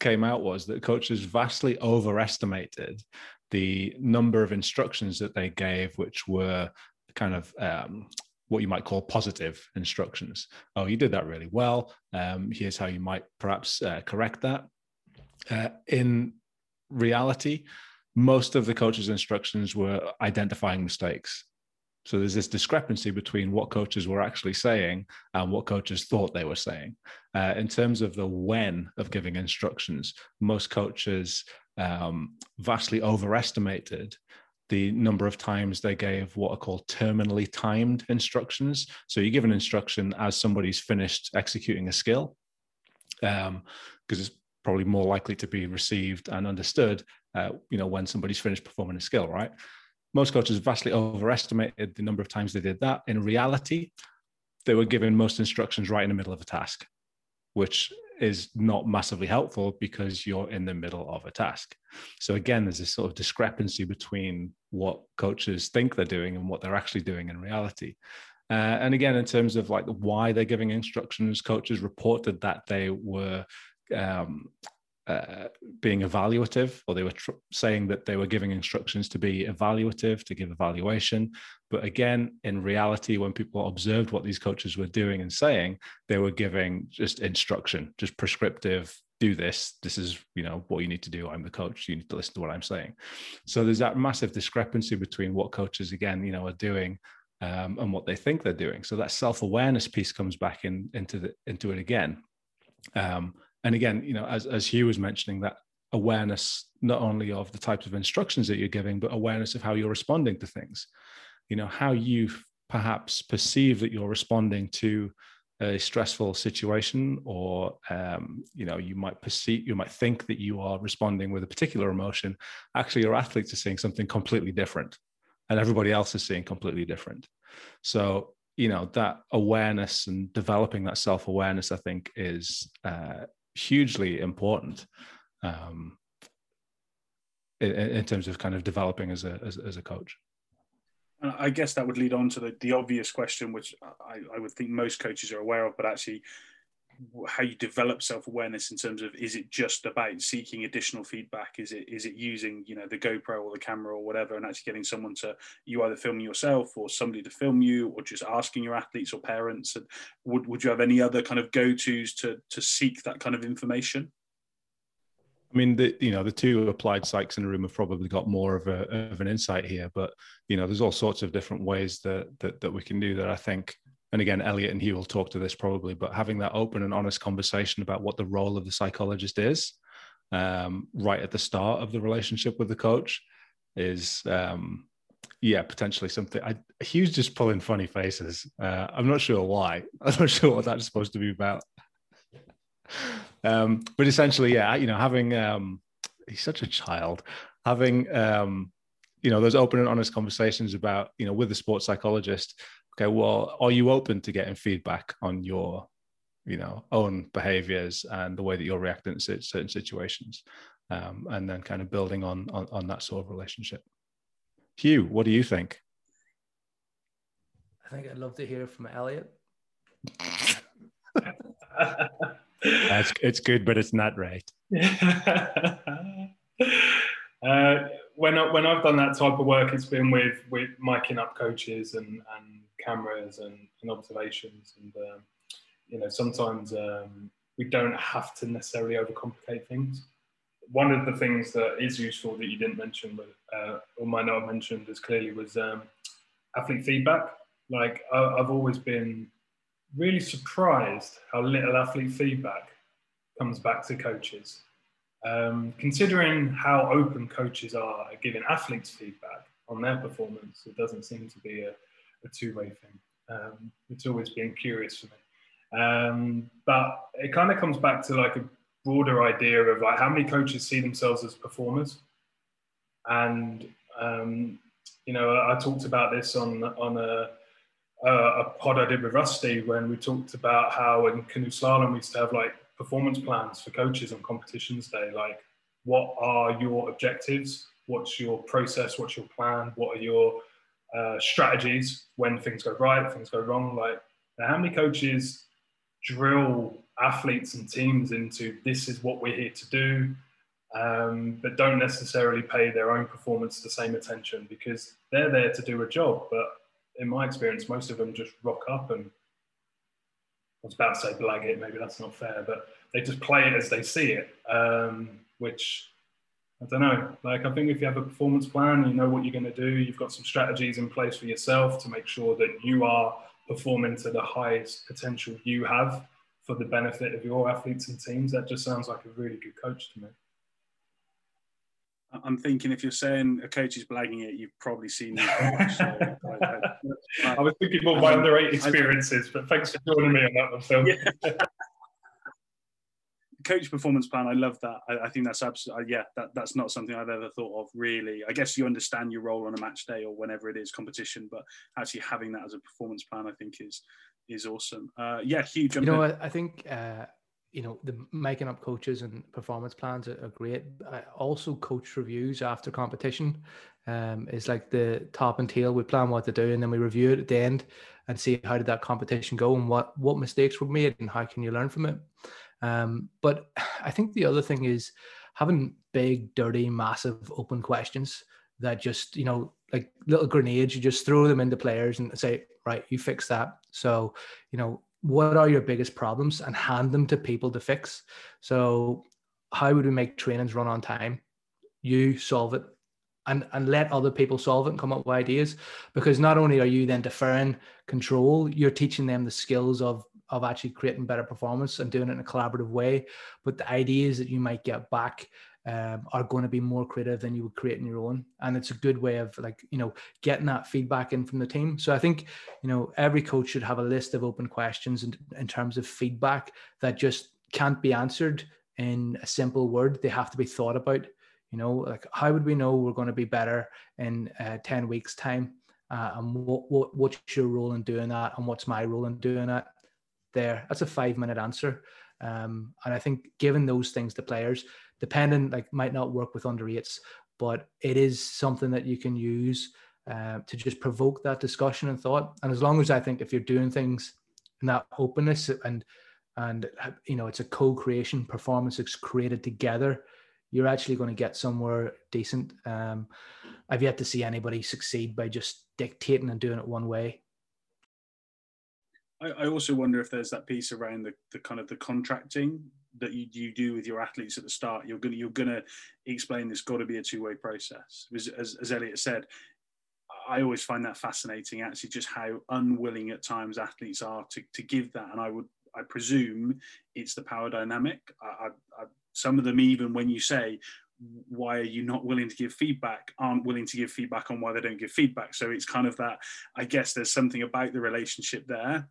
came out was that coaches vastly overestimated the number of instructions that they gave, which were kind of um, what you might call positive instructions. Oh, you did that really well. Um, here's how you might perhaps uh, correct that. Uh, in reality, most of the coach's instructions were identifying mistakes. So there's this discrepancy between what coaches were actually saying and what coaches thought they were saying. Uh, in terms of the when of giving instructions, most coaches um, vastly overestimated the number of times they gave what are called terminally timed instructions. So you give an instruction as somebody's finished executing a skill, because um, it's probably more likely to be received and understood, uh, you know, when somebody's finished performing a skill, right? Most coaches vastly overestimated the number of times they did that. In reality, they were given most instructions right in the middle of a task, which is not massively helpful because you're in the middle of a task. So again, there's this sort of discrepancy between what coaches think they're doing and what they're actually doing in reality. Uh, and again, in terms of like why they're giving instructions, coaches reported that they were um, uh, being evaluative, or they were tr- saying that they were giving instructions to be evaluative, to give evaluation. But again, in reality, when people observed what these coaches were doing and saying, they were giving just instruction, just prescriptive. Do this. This is, you know, what you need to do. I'm the coach. You need to listen to what I'm saying. So there's that massive discrepancy between what coaches, again, you know, are doing um, and what they think they're doing. So that self-awareness piece comes back in into the into it again. Um, and again, you know, as, as Hugh was mentioning, that awareness not only of the types of instructions that you're giving, but awareness of how you're responding to things. You know, how you perhaps perceive that you're responding to a stressful situation, or um, you know, you might perceive, you might think that you are responding with a particular emotion. Actually, your athletes are seeing something completely different, and everybody else is seeing completely different. So you know that awareness and developing that self-awareness i think is uh, hugely important um, in, in, terms of kind of developing as a as, as, a coach. I guess that would lead on to the, the obvious question, which I, I would think most coaches are aware of, but actually how you develop self-awareness in terms of is it just about seeking additional feedback? Is it is it using you know the gopro or the camera or whatever and actually getting someone to you either film yourself or somebody to film you or just asking your athletes or parents? And would, would you have any other kind of go-to's to to seek that kind of information? I mean, the you know the two applied psychs in the room have probably got more of a of an insight here, but you know, there's all sorts of different ways that that, that we can do that. I think, and again, Elliot and Hugh will talk to this probably, but having that open and honest conversation about what the role of the psychologist is, um, right at the start of the relationship with the coach, is um, yeah, potentially something. I, Hugh's just pulling funny faces. Uh, I'm not sure why. I'm not sure what that's supposed to be about. Um, but essentially, yeah, you know, having um, he's such a child, having um, you know those open and honest conversations about you know with the sports psychologist. Okay, well, are you open to getting feedback on your you know own behaviors and the way that you're reacting to certain situations, um, and then kind of building on, on on that sort of relationship. Hugh, what do you think? I think I'd love to hear from Elliot. That's it's good, but it's not right. uh, when I, when I've done that type of work, it's been with with miking up coaches and, and cameras and, and observations, and um, you know sometimes um, we don't have to necessarily overcomplicate things. One of the things that is useful that you didn't mention, but uh, or might not have mentioned as clearly, was um, athlete feedback. Like I, I've always been really surprised how little athlete feedback comes back to coaches. Um, considering how open coaches are at giving athletes feedback on their performance, it doesn't seem to be a, a two-way thing. Um, it's always been curious for me. Um, but it kind of comes back to like a broader idea of like how many coaches see themselves as performers. And um, you know, I, talked about this on on a a pod I did with Rusty when we talked about how in canoe slalom we used to have like performance plans for coaches on competitions day. Like, what are your objectives? What's your process? What's your plan? What are your uh, strategies when things go right, things go wrong? Like, how many coaches drill athletes and teams into this is what we're here to do, um, but don't necessarily pay their own performance the same attention because they're there to do a job, but in my experience, most of them just rock up and was about to say blag it, maybe that's not fair, but they just play it as they see it, um, which I don't know. Like, I think if you have a performance plan, you know what you're going to do, you've got some strategies in place for yourself to make sure that you are performing to the highest potential you have for the benefit of your athletes and teams. That just sounds like a really good coach to me. I'm thinking if you're saying a coach is blagging it, you've probably seen it. so, I, I, I, was thinking more my underrated experiences, but thanks for joining me on that one, Phil. Yeah. coach performance plan, I love that. I, I think that's absolutely, yeah, that, that's not something I've ever thought of really. I guess you understand your role on a match day or whenever it is competition, but actually having that as a performance plan, I think is is awesome. Uh, yeah, Hugh. You know, I, I think uh, you know the making up coaches and performance plans are, are great also coach reviews after competition um, is like the top and tail we plan what to do and then we review it at the end and see how did that competition go and what what mistakes were made and how can you learn from it. Um, but I think the other thing is having big, dirty, massive, open questions that just you know like little grenades. You just throw them into players and say, right, you fix that. So you know what are your biggest problems and hand them to people to fix. So how would we make trainings run on time? You solve it and, and let other people solve it and come up with ideas. Because not only are you then deferring control, you're teaching them the skills of of actually creating better performance and doing it in a collaborative way. But the ideas that you might get back um, are going to be more creative than you would create in your own. And it's a good way of like, you know, getting that feedback in from the team. So I think, you know, every coach should have a list of open questions in, in terms of feedback that just can't be answered in a simple word. They have to be thought about you know like how would we know we're going to be better in uh, 10 weeks time uh, and what, what what's your role in doing that and what's my role in doing that there that's a five minute answer um, and i think giving those things to players depending like might not work with under eights but it is something that you can use uh, to just provoke that discussion and thought and as long as i think if you're doing things in that openness and and you know it's a co-creation performance it's created together you're actually going to get somewhere decent. Um, I've yet to see anybody succeed by just dictating and doing it one way. I, I also wonder if there's that piece around the, the kind of the contracting that you, you do with your athletes at the start. You're gonna you're gonna explain this got to be a two way process. As, as, Elliot said, I always find that fascinating. Actually, just how unwilling at times athletes are to, to give that, and I would I presume it's the power dynamic. I, I, some of them, even when you say, why are you not willing to give feedback aren't willing to give feedback on why they don't give feedback so it's kind of that i guess there's something about the relationship there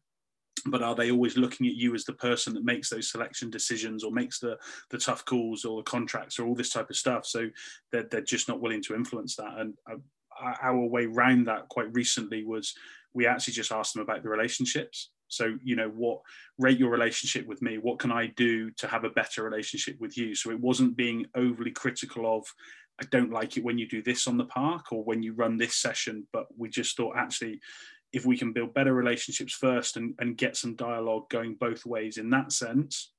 but are they always looking at you as the person that makes those selection decisions or makes the the tough calls or the contracts or all this type of stuff so they're, they're just not willing to influence that and uh, our way round that quite recently was we actually just asked them about the relationships so, you know, what rate your relationship with me? What can I do to have a better relationship with you? So it wasn't being overly critical of, I don't like it when you do this on the park or when you run this session, but we just thought actually, if we can build better relationships first and, and get some dialogue going both ways in that sense,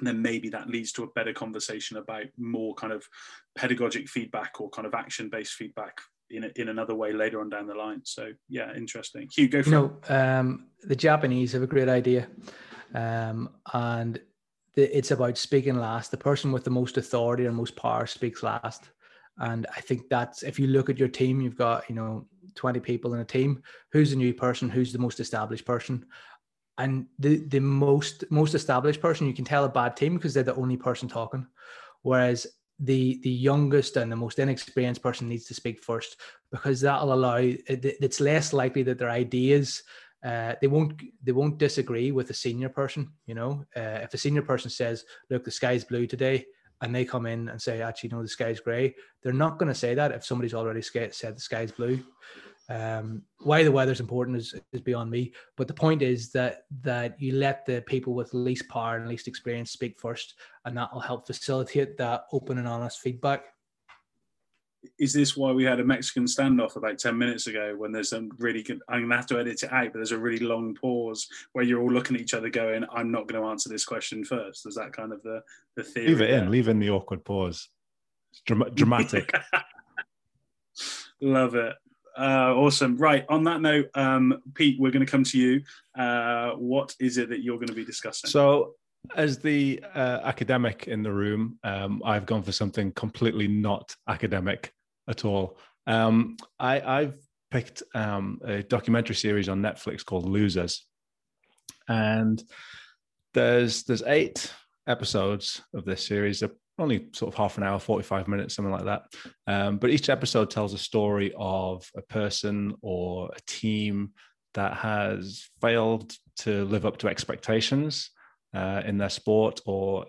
then maybe that leads to a better conversation about more kind of pedagogic feedback or kind of action based feedback in, a, in another way later on down the line. So yeah, interesting. Hugh, go for you know, um, the Japanese have a great idea, um, and the, it's about speaking last. The person with the most authority and most power speaks last. And I think that's if you look at your team, you've got you know 20 people in a team. Who's the new person? Who's the most established person? And the the most most established person, you can tell a bad team because they're the only person talking. Whereas the the youngest and the most inexperienced person needs to speak first because that'll allow it's less likely that their ideas uh, they won't they won't disagree with a senior person you know uh, if a senior person says look the sky's blue today and they come in and say actually no the sky's gray they're not going to say that if somebody's already said the sky's blue um, why the weather's important is, is beyond me. But the point is that that you let the people with least power and least experience speak first, and that will help facilitate that open and honest feedback. Is this why we had a Mexican standoff about 10 minutes ago when there's some really good, I'm going to have to edit it out, but there's a really long pause where you're all looking at each other going, I'm not going to answer this question first. Is that kind of the, the theory? Leave it there? in, leave in the awkward pause. It's dramatic. Love it. Uh, awesome. Right. On that note, um, Pete, we're going to come to you. Uh, what is it that you're going to be discussing? So, as the uh, academic in the room, um, I've gone for something completely not academic at all. Um, I, have picked um, a documentary series on Netflix called Losers, and there's there's eight episodes of this series. They're only sort of half an hour, 45 minutes, something like that. Um, but each episode tells a story of a person or a team that has failed to live up to expectations uh, in their sport or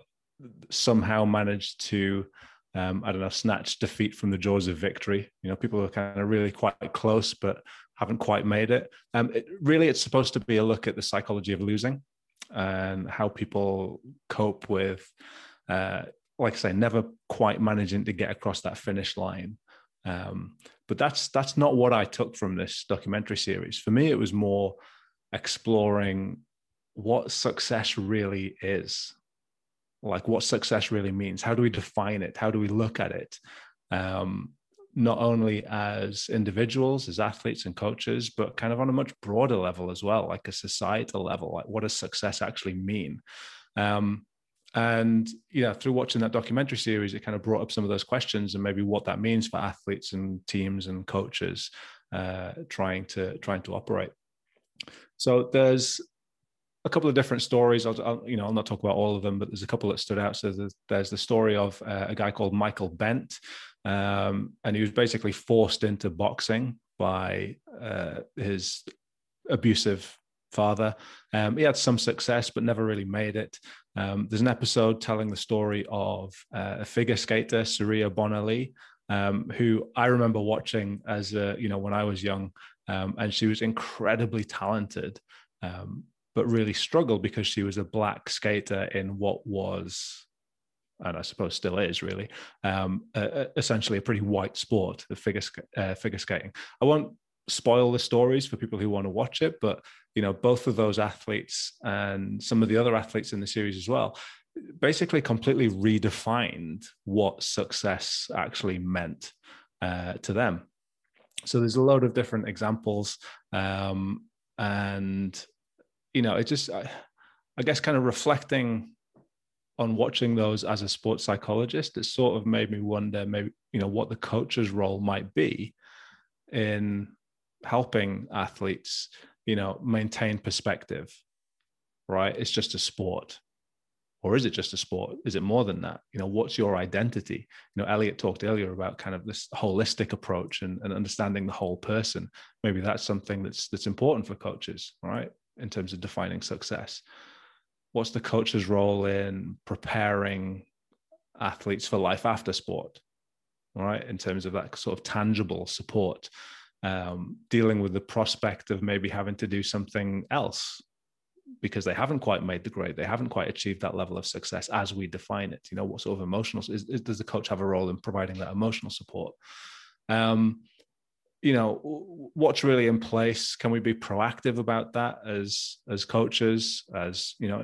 somehow managed to, um, I don't know, snatch defeat from the jaws of victory. You know, people are kind of really quite close, but haven't quite made it. Um, it really, it's supposed to be a look at the psychology of losing and how people cope with uh, like I say, never quite managing to get across that finish line. Um, but that's that's not what I took from this documentary series. For me, it was more exploring what success really is. Like what success really means. How do we define it? How do we look at it? Um, not only as individuals as athletes and coaches but kind of on a much broader level as well like a societal level like what does success actually mean? Um, and yeah through watching that documentary series it kind of brought up some of those questions and maybe what that means for athletes and teams and coaches uh, trying to trying to operate. So there's a couple of different stories. I'll, I'll, you know, I'll not talk about all of them, but there's a couple that stood out. So there's, there's the story of uh, a guy called Michael Bentt, um, and he was basically forced into boxing by uh, his abusive father. Um, he had some success, but never really made it. Um, there's an episode telling the story of uh, a figure skater, Surya Bonaly, um, who I remember watching as a, you know when I was young, um, and she was incredibly talented. But really struggled because she was a black skater in what was and I suppose still is really um, essentially a pretty white sport, the figure uh, figure skating. I won't spoil the stories for people who want to watch it, but you know both of those athletes and some of the other athletes in the series as well basically completely redefined what success actually meant uh, to them. So there's a load of different examples, um, and you know, it just, I, I guess, kind of reflecting on watching those as a sports psychologist, it sort of made me wonder maybe, you know, what the coach's role might be in helping athletes, you know, maintain perspective, right? It's just a sport. Or is it just a sport? Is it more than that? You know, what's your identity? You know, Elliot talked earlier about kind of this holistic approach and, and understanding the whole person. Maybe that's something that's that's important for coaches, right? In terms of defining success? What's the coach's role in preparing athletes for life after sport? All right, in terms of that sort of tangible support, um, dealing with the prospect of maybe having to do something else because they haven't quite made the grade, they haven't quite achieved that level of success as we define it. You know, what sort of emotional is, is, does the coach have a role in providing that emotional support? Um, you know what's really in place? Can we be proactive about that as as coaches as you know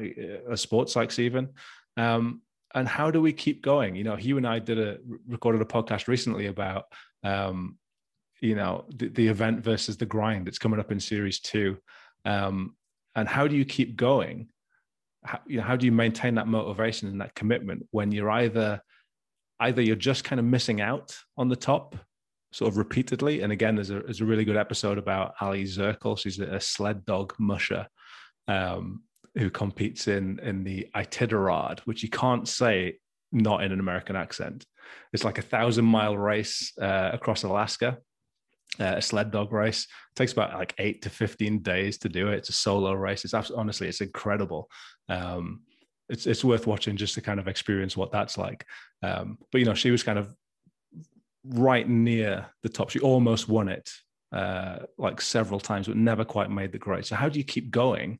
as sports psychs even? Um, and how do we keep going? You know you and i did a recorded a podcast recently about um, you know the, the, event versus the grind. That's coming up in series two. Um, and how do you keep going? How, you know, how do you maintain that motivation and that commitment when you're either either you're just kind of missing out on the top sort of repeatedly. And again, there's a, there's a really good episode about Aliy Zirkle. She's a sled dog musher um, who competes in in the Iditarod, which you can't say not in an American accent. It's like a thousand mile race uh, across Alaska. Uh, a sled dog race it takes about like eight to 15 days to do it it's a solo race it's honestly it's incredible um, it's, it's worth watching just to kind of experience what that's like um, but you know she was kind of right near the top. She almost won it uh, like several times, but never quite made the grade. So how do you keep going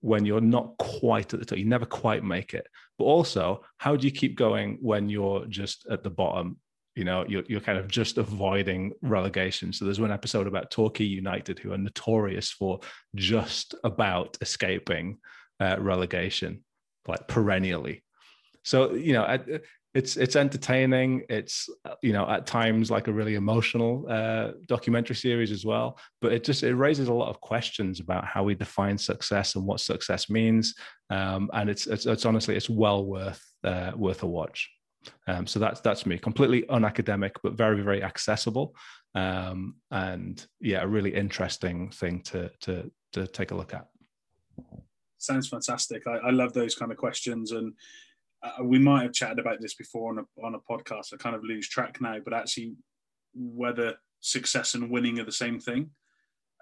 when you're not quite at the top? You never quite make it. But also, how do you keep going when you're just at the bottom? You know, you're, you're kind of just avoiding relegation. So there's one episode about Torquay United, who are notorious for just about escaping uh, relegation, like perennially. So you know, it's it's entertaining. It's you know at times like a really emotional uh, documentary series as well. But it just it raises a lot of questions about how we define success and what success means. Um, and it's, it's, it's honestly it's well worth uh, worth a watch. Um, so that's that's me. Completely unacademic but very very accessible. Um, and yeah a really interesting thing to to to take a look at. Sounds fantastic. I, I love those kind of questions. And uh, we might have chatted about this before on a, on a podcast. I kind of lose track now, but actually, whether success and winning are the same thing,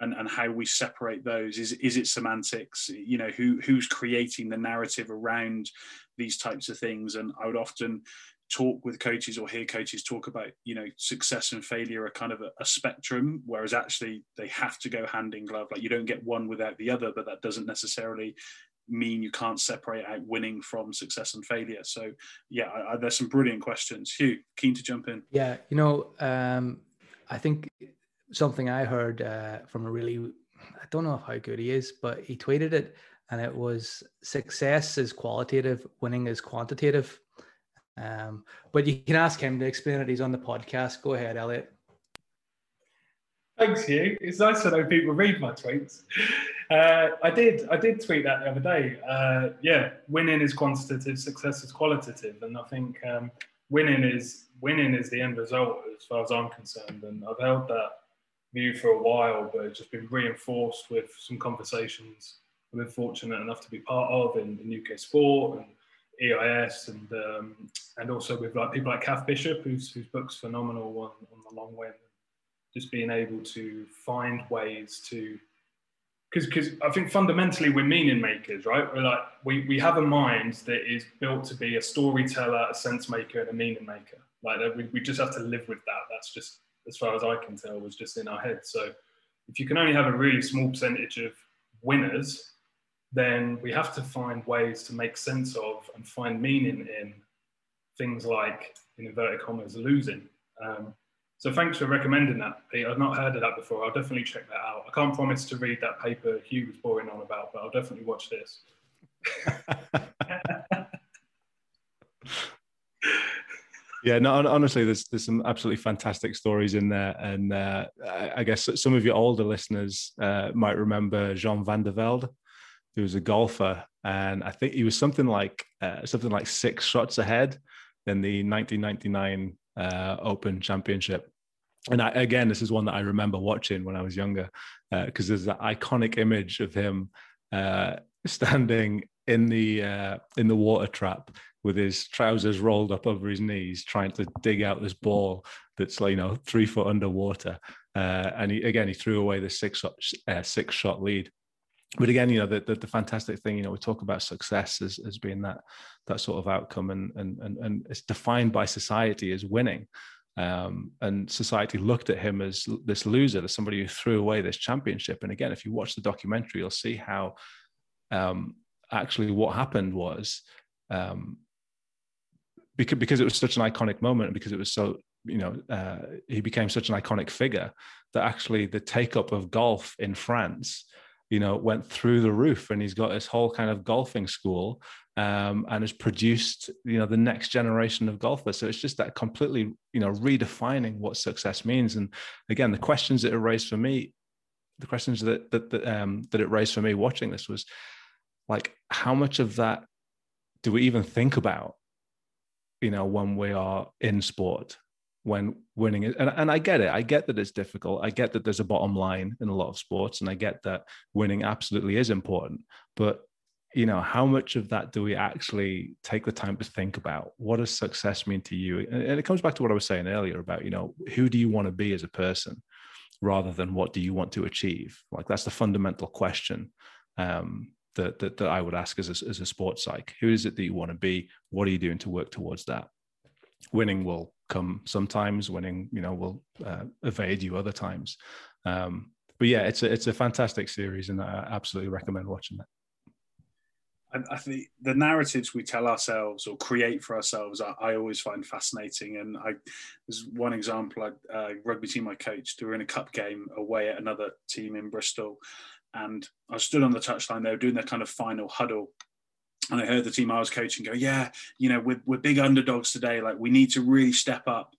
and, and how we separate those is is it semantics? You know, who who's creating the narrative around these types of things? And I would often talk with coaches or hear coaches talk about you know success and failure are kind of a, a, spectrum whereas actually they have to go hand in glove like you don't get one without the other but that doesn't necessarily mean you can't separate out winning from success and failure? So, yeah, I, I, there's some brilliant questions. Hugh, keen to jump in. Yeah, you know, um, I think something I heard uh, from a really I don't know how good he is, but he tweeted it and it was success is qualitative, winning is quantitative. Um, but you can ask him to explain it. He's on the podcast. Go ahead, Elliot. Thanks, Hugh. It's nice to know people read my tweets. Uh, I did. I did tweet that the other day. Uh, yeah, winning is quantitative, success is qualitative, and I think um, winning is winning is the end result as far as I'm concerned. And I've held that view for a while, but it's just been reinforced with some conversations I've been fortunate enough to be part of in, in UK sport and EIS and um, and also with like people like Cath Bishop, whose whose book's phenomenal on, on the long win. Just being able to find ways to because because I think fundamentally we're meaning makers, right? We're like we, we have a mind that is built to be a storyteller, a sense maker, and a meaning maker. Like we, we just have to live with that. That's just as far as I can tell was just in our head. So if you can only have a really small percentage of winners, then we have to find ways to make sense of and find meaning in things like, in inverted commas, losing. Um, so thanks for recommending that, Pete. I've not heard of that before. I'll definitely check that out. I can't promise to read that paper Hugh was boring on about, but I'll definitely watch this. yeah, no, honestly, there's there's some absolutely fantastic stories in there, and uh, I guess some of your older listeners uh, might remember Jean van der Velde who was a golfer, and I think he was something like uh, something like six shots ahead in the 1999 uh, Open Championship. And I, again, this is one that I remember watching when I was younger, because uh, there's that iconic image of him uh, standing in the uh, in the water trap with his trousers rolled up over his knees, trying to dig out this ball that's you know three foot underwater. Uh, and he, again, he threw away the six uh, six shot lead but again, you know, the, the, the, fantastic thing, you know, we talk about success as, as being that that sort of outcome, and and and, and it's defined by society as winning. Um, and society looked at him as this loser, as somebody who threw away this championship. And again, if you watch the documentary, you'll see how um, actually what happened was um, because because it was such an iconic moment, because it was so you know uh, he became such an iconic figure that actually the take up of golf in France you know, went through the roof and he's got this whole kind of golfing school um, and has produced, you know, the next generation of golfers. So it's just that completely, you know, redefining what success means. And again, the questions that it raised for me, the questions that that that, um, that it raised for me watching this was like, how much of that do we even think about, you know, when we are in sport? When winning. And, and I get it. I get that it's difficult. I get that there's a bottom line in a lot of sports. And I get that winning absolutely is important. But, you know, how much of that do we actually take the time to think about? What does success mean to you? And it comes back to what I was saying earlier about, you know, who do you want to be as a person rather than what do you want to achieve? Like that's the fundamental question. Um, that, that, that I would ask as a, as a sports psych. Who is it that you want to be? What are you doing to work towards that? Winning will come sometimes winning you know will uh, evade you other times um, but yeah it's a it's a fantastic series and i absolutely recommend watching it I, I think the narratives we tell ourselves or create for ourselves, I, I always find fascinating. And I, there's one example: I, uh, rugby team I coached. We were in a cup game away at another team in Bristol, and I stood on the touchline. They were doing their kind of final huddle, and I heard the team I was coaching go, yeah, you know, we're, we're big underdogs today. Like we need to really step up.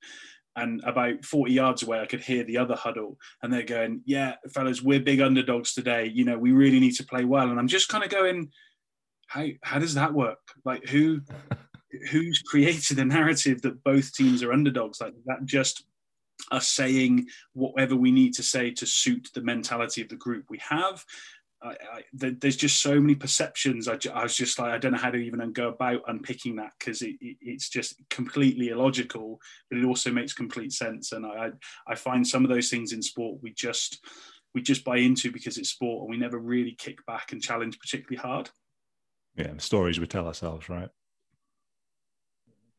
And about 40 yards away, I could hear the other huddle, and they're going, "Yeah, fellas, we're big underdogs today. You know, we really need to play well." And I'm just kind of going, "How how does that work? Like who who's created a narrative that both teams are underdogs? Like that just us saying whatever we need to say to suit the mentality of the group we have I, I, there's just so many perceptions. I, I, was just like, I don't know how to even go about unpicking that because it, it, it's just completely illogical, but it also makes complete sense. And I, I find some of those things in sport we just we just buy into because it's sport, and we never really kick back and challenge particularly hard. Yeah, the stories we tell ourselves, right?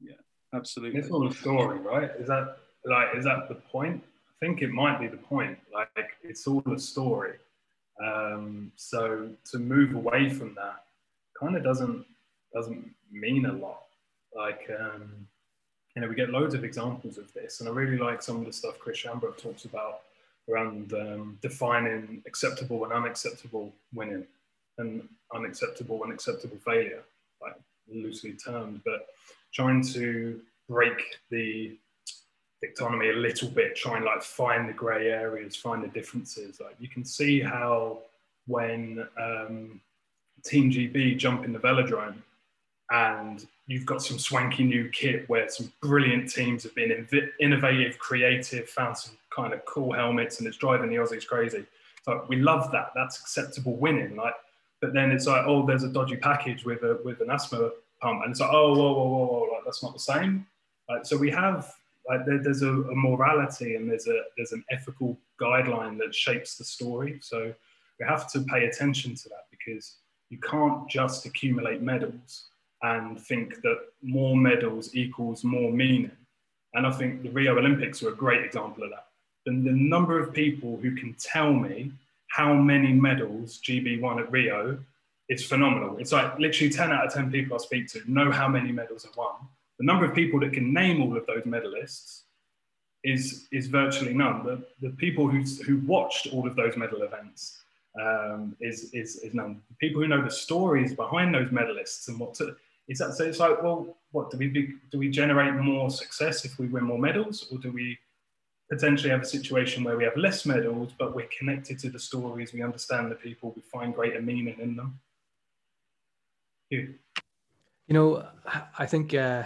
Yeah, absolutely. It's all a story, right? Is that like is that the point? I think it might be the point. Like it's all a story um, so to move away from that kind of doesn't doesn't mean a lot. Like um, you know, we get loads of examples of this, and I really like some of the stuff Chris Shambrook talks about around um, defining acceptable and unacceptable winning and unacceptable and acceptable failure, like loosely termed, but trying to break the dichotomy a little bit, try and like find the grey areas, find the differences. Like you can see how when um, Team GB jump in the velodrome and you've got some swanky new kit where some brilliant teams have been inv- innovative, creative, found some kind of cool helmets, and it's driving the Aussies crazy. So we love that. That's acceptable winning. Like, but then it's like, oh, there's a dodgy package with a with an asthma pump, and it's like, oh, whoa, whoa, whoa, whoa, like that's not the same. Like, so we have like there, there's a, a morality and there's a there's an ethical guideline that shapes the story. So we have to pay attention to that because you can't just accumulate medals and think that more medals equals more meaning. And I think the Rio Olympics are a great example of that. And the number of people who can tell me how many medals GB won at Rio is phenomenal. It's like literally 10 out of 10 people I speak to know how many medals have won. The number of people that can name all of those medalists is, is virtually none. The, the people who, who watched all of those medal events um, is, is, is none. The people who know the stories behind those medalists and what to, is that so? It's like, well, what do we be, do? We generate more success if we win more medals, or do we potentially have a situation where we have less medals, but we're connected to the stories, we understand the people, we find greater meaning in them? You, you know, I think uh,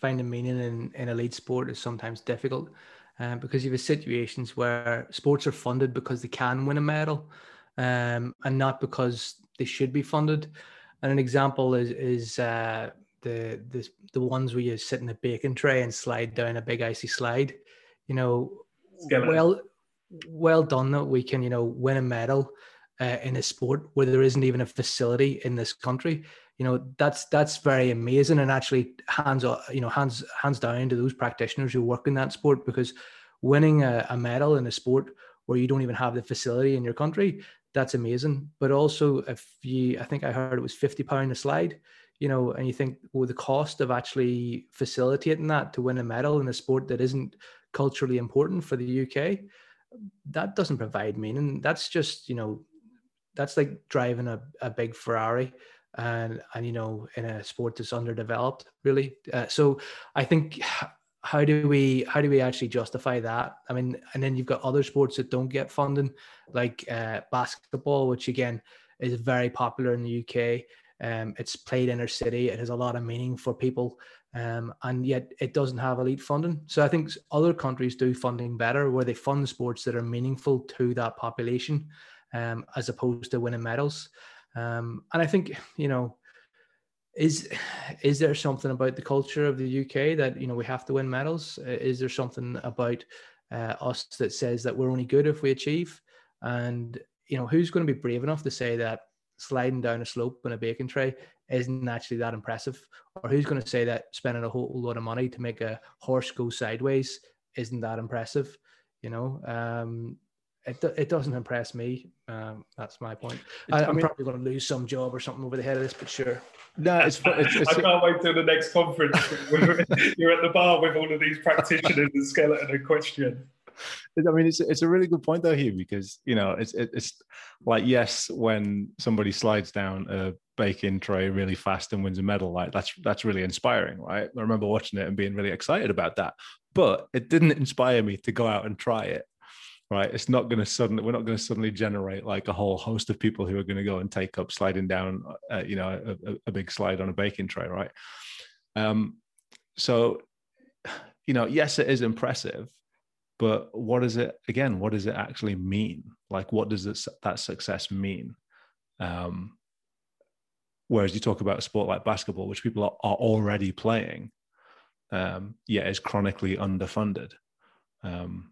finding meaning in, in elite sport is sometimes difficult um, because you have situations where sports are funded because they can win a medal um, and not because they should be funded. And an example is is uh, the the the ones where you sit in a baking tray and slide down a big icy slide. You know, well well done that we can you know win a medal uh, in a sport where there isn't even a facility in this country. You know that's that's very amazing and actually hands you know hands hands down to those practitioners who work in that sport because winning a, a medal in a sport where you don't even have the facility in your country that's amazing. But also, if you, I think I heard it was fifty pound a slide, you know, and you think, well, the cost of actually facilitating that to win a medal in a sport that isn't culturally important for the UK, that doesn't provide meaning. That's just, you know, that's like driving a, a big Ferrari and and you know in a sport that's underdeveloped really. Uh, so i think how do we how do we actually justify that? I mean and then you've got other sports that don't get funding like uh, basketball which again is very popular in the uk um, it's played inner city. It has a lot of meaning for people. Um, and yet it doesn't have elite funding. So i think other countries do funding better where they fund sports that are meaningful to that population um, as opposed to winning medals um, and i think you know is is there something about the culture of the UK that you know we have to win medals? Is there something about uh, us that says that we're only good if we achieve? And you know, who's going to be brave enough to say that sliding down a slope in a baking tray isn't actually that impressive, or who's going to say that spending a whole lot of money to make a horse go sideways isn't that impressive? You know, um, it, it doesn't impress me. Um, that's my point. I, am probably going to lose some job or something over the head of this, but sure. No, it's, it's, it's I can't wait till the next conference. you're at the bar with all of these practitioners and skeleton and question. I mean, it's it's a really good point though here because you know it's it's like yes, when somebody slides down a bacon tray really fast and wins a medal, like that's that's really inspiring, right? I remember watching it and being really excited about that, but it didn't inspire me to go out and try it right? It's not going to suddenly, we're not going to suddenly generate like a whole host of people who are going to go and take up sliding down, uh, you know, a, a, big slide on a baking tray, right? Um, so, you know, yes, it is impressive, but what does it, again, what does it actually mean? Like, what does this, that success mean? Um, whereas you talk about a sport like basketball, which people are, are already playing, um, yet is chronically underfunded. Um,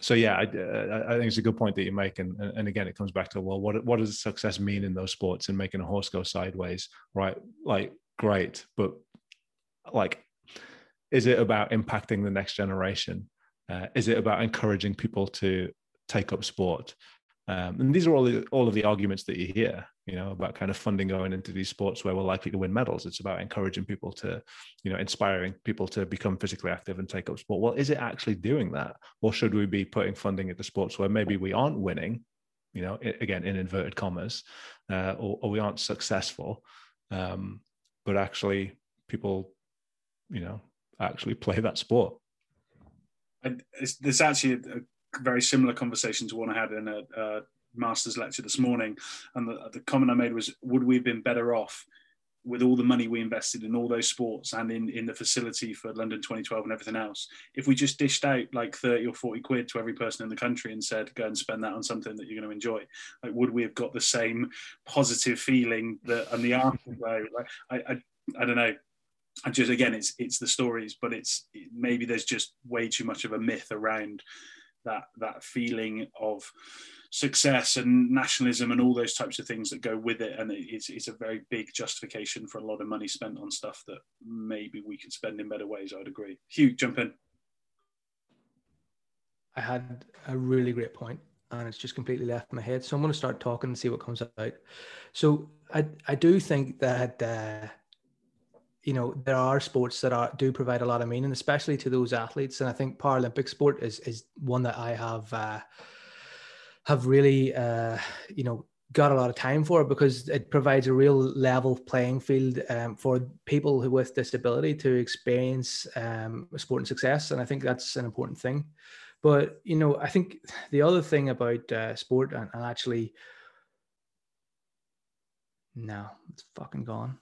so yeah, I, uh, I, think it's a good point that you make, and, and again, it comes back to well, what what does success mean in those sports and making a horse go sideways, right? Like, great, but like, is it about impacting the next generation? Uh, is it about encouraging people to take up sport? Um, and these are all the, all of the arguments that you hear. You know about kind of funding going into these sports where we're likely to win medals. It's about encouraging people to you know inspiring people to become physically active and take up sport. Well is it actually doing that? Or should we be putting funding into sports where maybe we aren't winning you know again in inverted commas uh, or, or, we aren't successful um, but actually people you know actually play that sport? It's, there's actually a, very similar conversation to one i had in a, a master's lecture this morning, and the, the comment I made was, would we have been better off with all the money we invested in all those sports and in, in the facility for London 2012 and everything else, if we just dished out like 30 or 40 quid to every person in the country and said, go and spend that on something that you're going to enjoy, like would we have got the same positive feeling that and the afterglow? Like, I, I, I don't know. I just again, it's it's the stories, but it's maybe there's just way too much of a myth around that that feeling of success and nationalism and all those types of things that go with it. And it's, it's a very big justification for a lot of money spent on stuff that maybe we could spend in better ways. I'd agree. Hugh, jump in. I had a really great point and it's just completely left my head. So I'm going to start talking and see what comes out. So I, I do think that, uh, you know, there are sports that are do provide a lot of meaning, especially to those athletes. And I think Paralympic sport is is one that I have uh, have really, uh, you know, got a lot of time for because it provides a real level playing field um, for people who with disability to experience um, sport and success, and I think that's an important thing. But you know, I think the other thing about uh, sport and, and actually, no, it's fucking gone.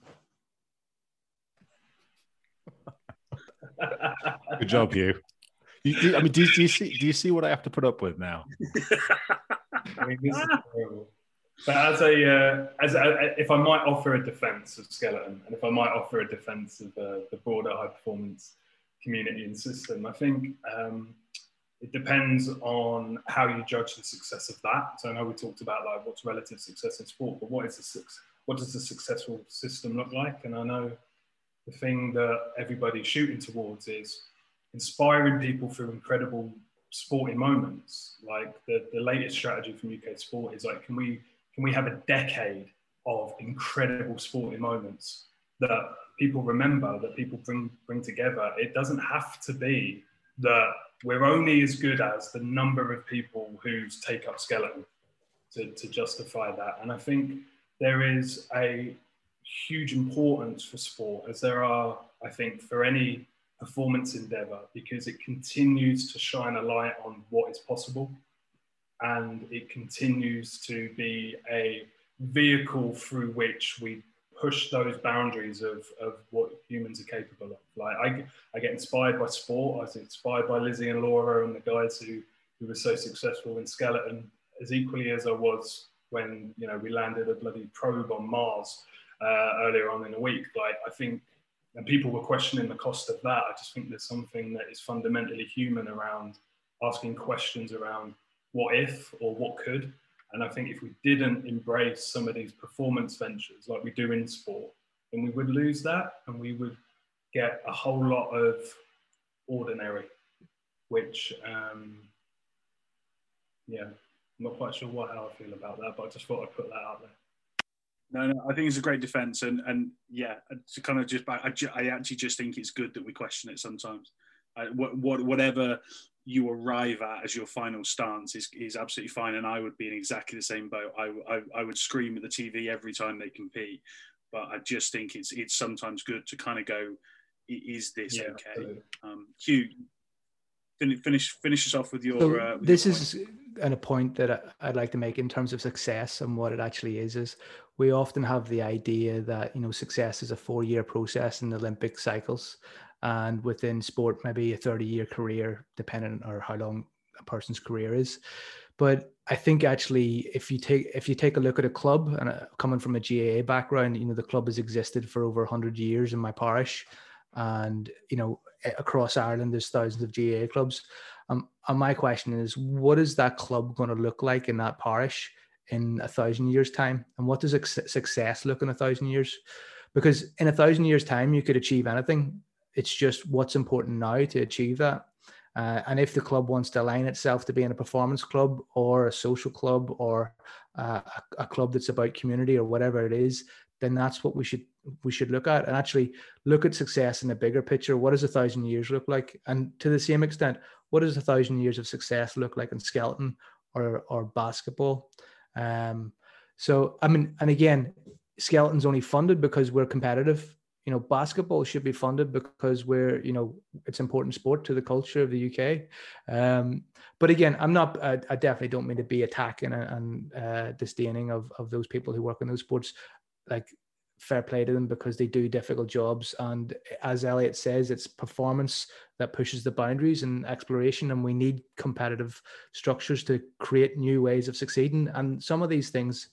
Good job, you. You, I mean, do, do, you see? Do you see what I have to put up with now? I mean, this is terrible. But as a, uh, as a, if I might offer a defence of skeleton, and if I might offer a defence of uh, the broader high performance community and system, I think um, it depends on how you judge the success of that. So I know we talked about like what's relative success in sport, but what is the what does a successful system look like? And I know the thing that everybody's shooting towards is inspiring people through incredible sporting moments. Like the, the latest strategy from UK Sport is like, can we can we have a decade of incredible sporting moments that people remember, that people bring bring together? It doesn't have to be that we're only as good as the number of people who take up skeleton to, to justify that. And I think there is a huge importance for sport, as there are, I think, for any performance endeavor, because it continues to shine a light on what is possible and it continues to be a vehicle through which we push those boundaries of, of what humans are capable of. Like I, I get inspired by sport. I was inspired by Lizzie and Laura and the guys who, who were so successful in skeleton as equally as I was when, you know, we landed a bloody probe on Mars uh, earlier on in the week. Like I think, and people were questioning the cost of that. I just think there's something that is fundamentally human around asking questions around what if or what could. And I think if we didn't embrace some of these performance ventures like we do in sport, then we would lose that and we would get a whole lot of ordinary, which, um, yeah, I'm not quite sure what how I feel about that, but I just thought I'd put that out there. No, no, I think it's a great defense, and and yeah, to kind of just, I, I actually just think it's good that we question it sometimes. I, what, what, whatever you arrive at as your final stance is, is absolutely fine, and I would be in exactly the same boat. I, I, I would scream at the TV every time they compete, but I just think it's it's sometimes good to kind of go, is this yeah, okay? Um, Hugh, finish finish us off with your. So uh, with this your is a point that I'd like to make in terms of success and what it actually is. Is we often have the idea that you know success is a four year process in the Olympic cycles, and within sport maybe a thirty year career, depending on how long a person's career is. But I think actually, if you take if you take a look at a club, and uh, coming from a GAA background, you know the club has existed for over hundred years in my parish, and you know across Ireland there's thousands of GAA clubs. Um, and my question is, what is that club going to look like in that parish in a thousand years' time? And what does success look in a thousand years? Because in a thousand years' time, you could achieve anything. It's just what's important now to achieve that. Uh, and if the club wants to align itself to being a performance club or a social club or uh, a, a club that's about community or whatever it is, then that's what we should we should look at and actually look at success in a bigger picture. What does a thousand years look like? And to the same extent, what does a thousand years of success look like in skeleton or or basketball? Um, so I mean, and again, skeleton's only funded because we're competitive you know basketball should be funded because we're you know it's important sport to the culture of the UK. Um, but again, I'm not. I, I, definitely don't mean to be attacking and, uh, disdaining of of those people who work in those sports. Like fair play to them because they do difficult jobs. And as Elliot says, it's performance that pushes the boundaries and exploration. And we need competitive structures to create new ways of succeeding. And some of these things,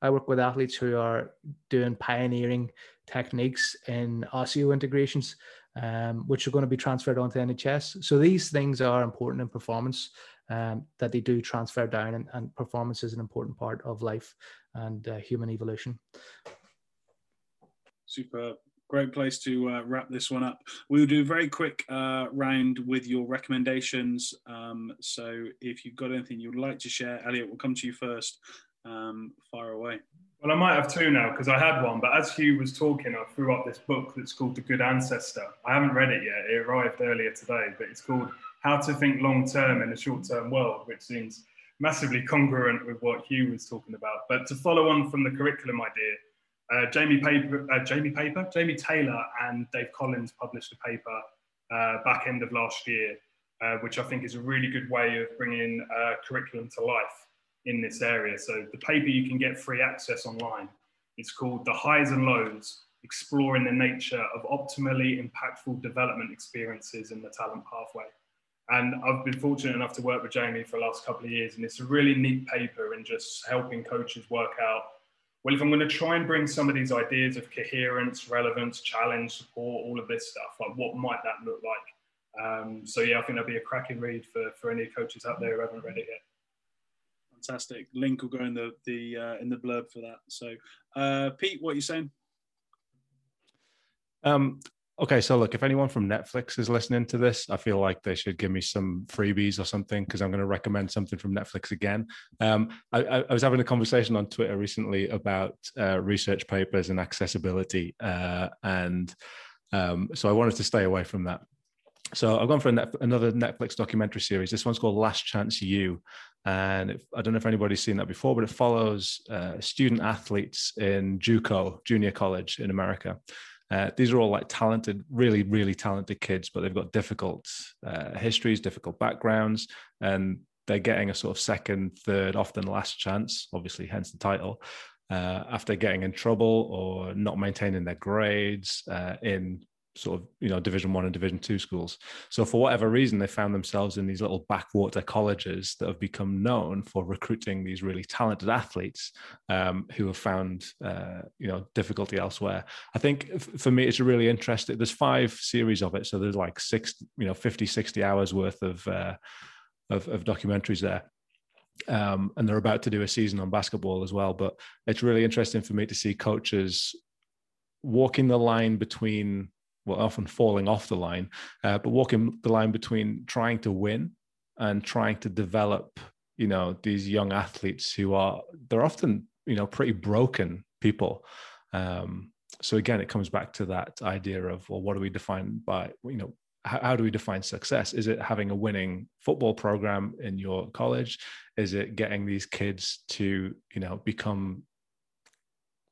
I work with athletes who are doing pioneering techniques in osteo integrations, um, which are going to be transferred onto NHS. So these things are important in performance. Um, that they do transfer down, and, and, performance is an important part of life and uh, human evolution. Super. Great place to uh, wrap this one up. We'll do a very quick uh, round with your recommendations. Um, so if you've got anything you'd like to share, Elliot, we'll come to you first. Um, fire away. Well, I might have two now because I had one, but as Hugh was talking, I threw up this book that's called The Good Ancestor. I haven't read it yet. It arrived earlier today, but it's called How to Think Long Term in a Short Term World, which seems massively congruent with what Hugh was talking about. But to follow on from the curriculum idea, uh, Jamie Paper, uh, Jamie Paper, Jamie Taylor, and Dave Collins published a paper uh, back end of last year, uh, which I think is a really good way of bringing uh, curriculum to life in this area. So the paper you can get free access online. It's called The Highs and Lows, Exploring the Nature of Optimally Impactful Development Experiences in the Talent Pathway. And I've been fortunate enough to work with Jamie for the last couple of years, and it's a really neat paper in just helping coaches work out, well, if I'm going to try and bring some of these ideas of coherence, relevance, challenge, support, all of this stuff, like what might that look like? Um, so yeah, I think that'd be a cracking read for, for any coaches out there who haven't read it yet fantastic. Link will go in the the uh, in the blurb for that. So, uh, Pete, what are you saying? Um, okay, so look, if anyone from Netflix is listening to this, I feel like they should give me some freebies or something because I'm going to recommend something from Netflix again. Um, I, I, was having a conversation on Twitter recently about uh, research papers and accessibility, uh, and um, so I wanted to stay away from that. So I've gone for net, another Netflix documentary series. This one's called Last Chance U, and I don't know if anybody's seen that before, but it follows uh, student athletes in JUCO, junior college in America. Uh, these are all like talented, really, really talented kids, but they've got difficult uh, histories, difficult backgrounds, and they're getting a sort of second, third, often last chance, obviously, hence the title, uh, after getting in trouble or not maintaining their grades uh, in sort of you know division one and division two schools. So for whatever reason they found themselves in these little backwater colleges that have become known for recruiting these really talented athletes um, who have found uh, you know difficulty elsewhere. I think for me it's really interesting. There's five series of it so there's like six you know 50 60 hours worth of uh, of, of documentaries there. Um, and they're about to do a season on basketball as well but it's really interesting for me to see coaches walking the line between well, often falling off the line, uh, but walking the line between trying to win and trying to develop, you know, these young athletes who are they're often, you know, pretty broken people. Um, so again, it comes back to that idea of well, what do we define by, you know, how, do we define success? Is it having a winning football program in your college? Is it getting these kids to, you know, become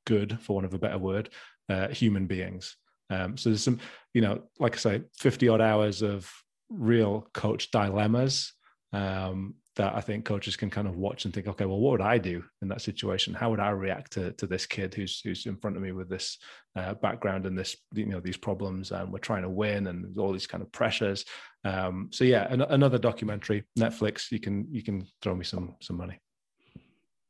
good, for want of a better word, uh, human beings? Um, so there's some, you know, like I say, 50 odd hours of real coach dilemmas um, that I think coaches can kind of watch and think, okay, well, what would I do in that situation? How would I react to, to this kid who's who's in front of me with this uh, background and this, you know, these problems, and we're trying to win, and all these kind of pressures. Um, so yeah, an, another documentary, Netflix. You can you can throw me some some money.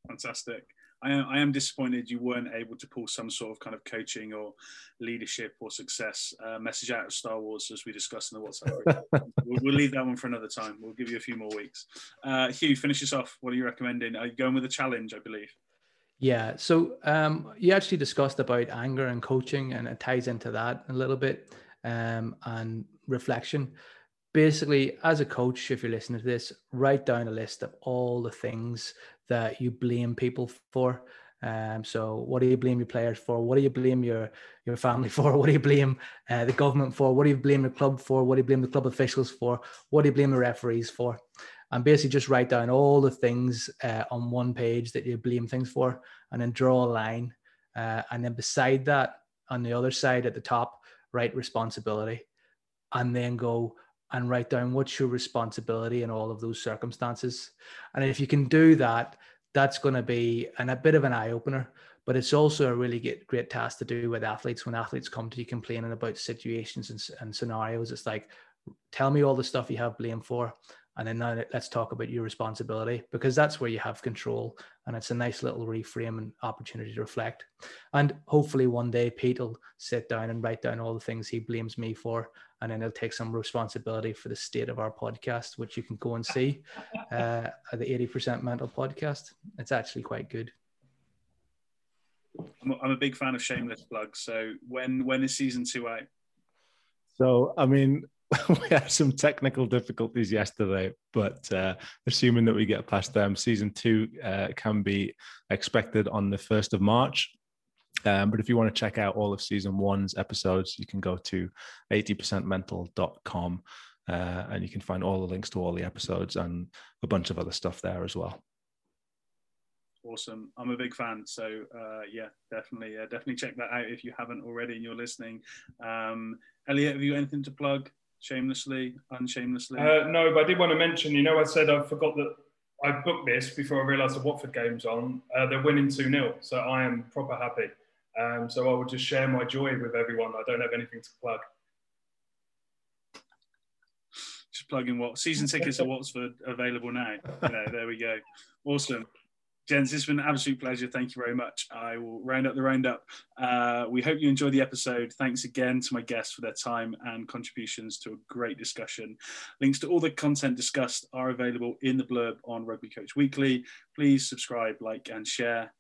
Fantastic. I am, I am disappointed you weren't able to pull some sort of kind of coaching or leadership or success uh, message out of Star Wars as we discussed in the WhatsApp we'll, we'll, leave that one for another time. We'll give you a few more weeks. Uh, Hugh, finish us off. What are you recommending? Are you going with a challenge, I believe? Yeah. So um, you actually discussed about anger and coaching, and it ties into that a little bit um, and reflection. Basically, as a coach, if you're listening to this, write down a list of all the things that you blame people for. Um, so, what do you blame your players for? What do you blame your your family for? What do you blame uh, the government for? What do you blame the club for? What do you blame the club officials for? What do you blame the referees for? And basically, just write down all the things uh, on one page that you blame things for, and then draw a line. Uh, and then beside that, on the other side at the top, write responsibility, and then go and write down what's your responsibility in all of those circumstances. And if you can do that, that's going to be an, a bit of an eye opener. But it's also a really great, great task to do with athletes when athletes come to you complaining about situations and, and scenarios. It's like, tell me all the stuff you have blame for, and then now let's talk about your responsibility because that's where you have control and it's a nice little reframe and opportunity to reflect and hopefully one day pete will sit down and write down all the things he blames me for and then he'll take some responsibility for the state of our podcast which you can go and see uh, at the 80% mental podcast. It's actually quite good. I'm a big fan of shameless plugs. So when when is season two out? So i mean we had some technical difficulties yesterday, but uh, assuming that we get past them, season two uh, can be expected on the 1st of March. Um, but if you want to check out all of season one's episodes, you can go to 80percentmental.com uh, and you can find all the links to all the episodes and a bunch of other stuff there as well. Awesome. I'm a big fan. So, uh, yeah, definitely, uh, definitely check that out if you haven't already and you're listening. Um, Elliot, have you anything to plug? shamelessly, unshamelessly? Uh, no, but I did want to mention, you know, I said I forgot that I booked this before I realised the Watford game's on. Uh, they're winning 2 0, so I am proper happy. Um, so I will just share my joy with everyone. I don't have anything to plug. Just plugging what season tickets at Watford available now. You know, there we go. Awesome. Gents, it's been an absolute pleasure. Thank you very much. I will round up the roundup. Uh, we hope you enjoyed the episode. Thanks again to my guests for their time and contributions to a great discussion. Links to all the content discussed are available in the blurb on Rugby Coach Weekly. Please subscribe, like, and share.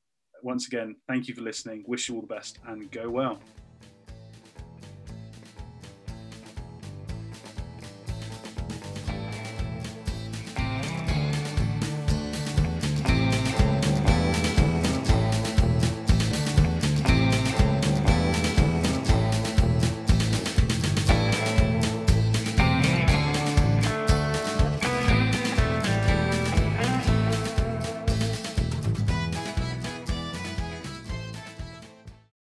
Once again, thank you for listening. Wish you all the best and go well.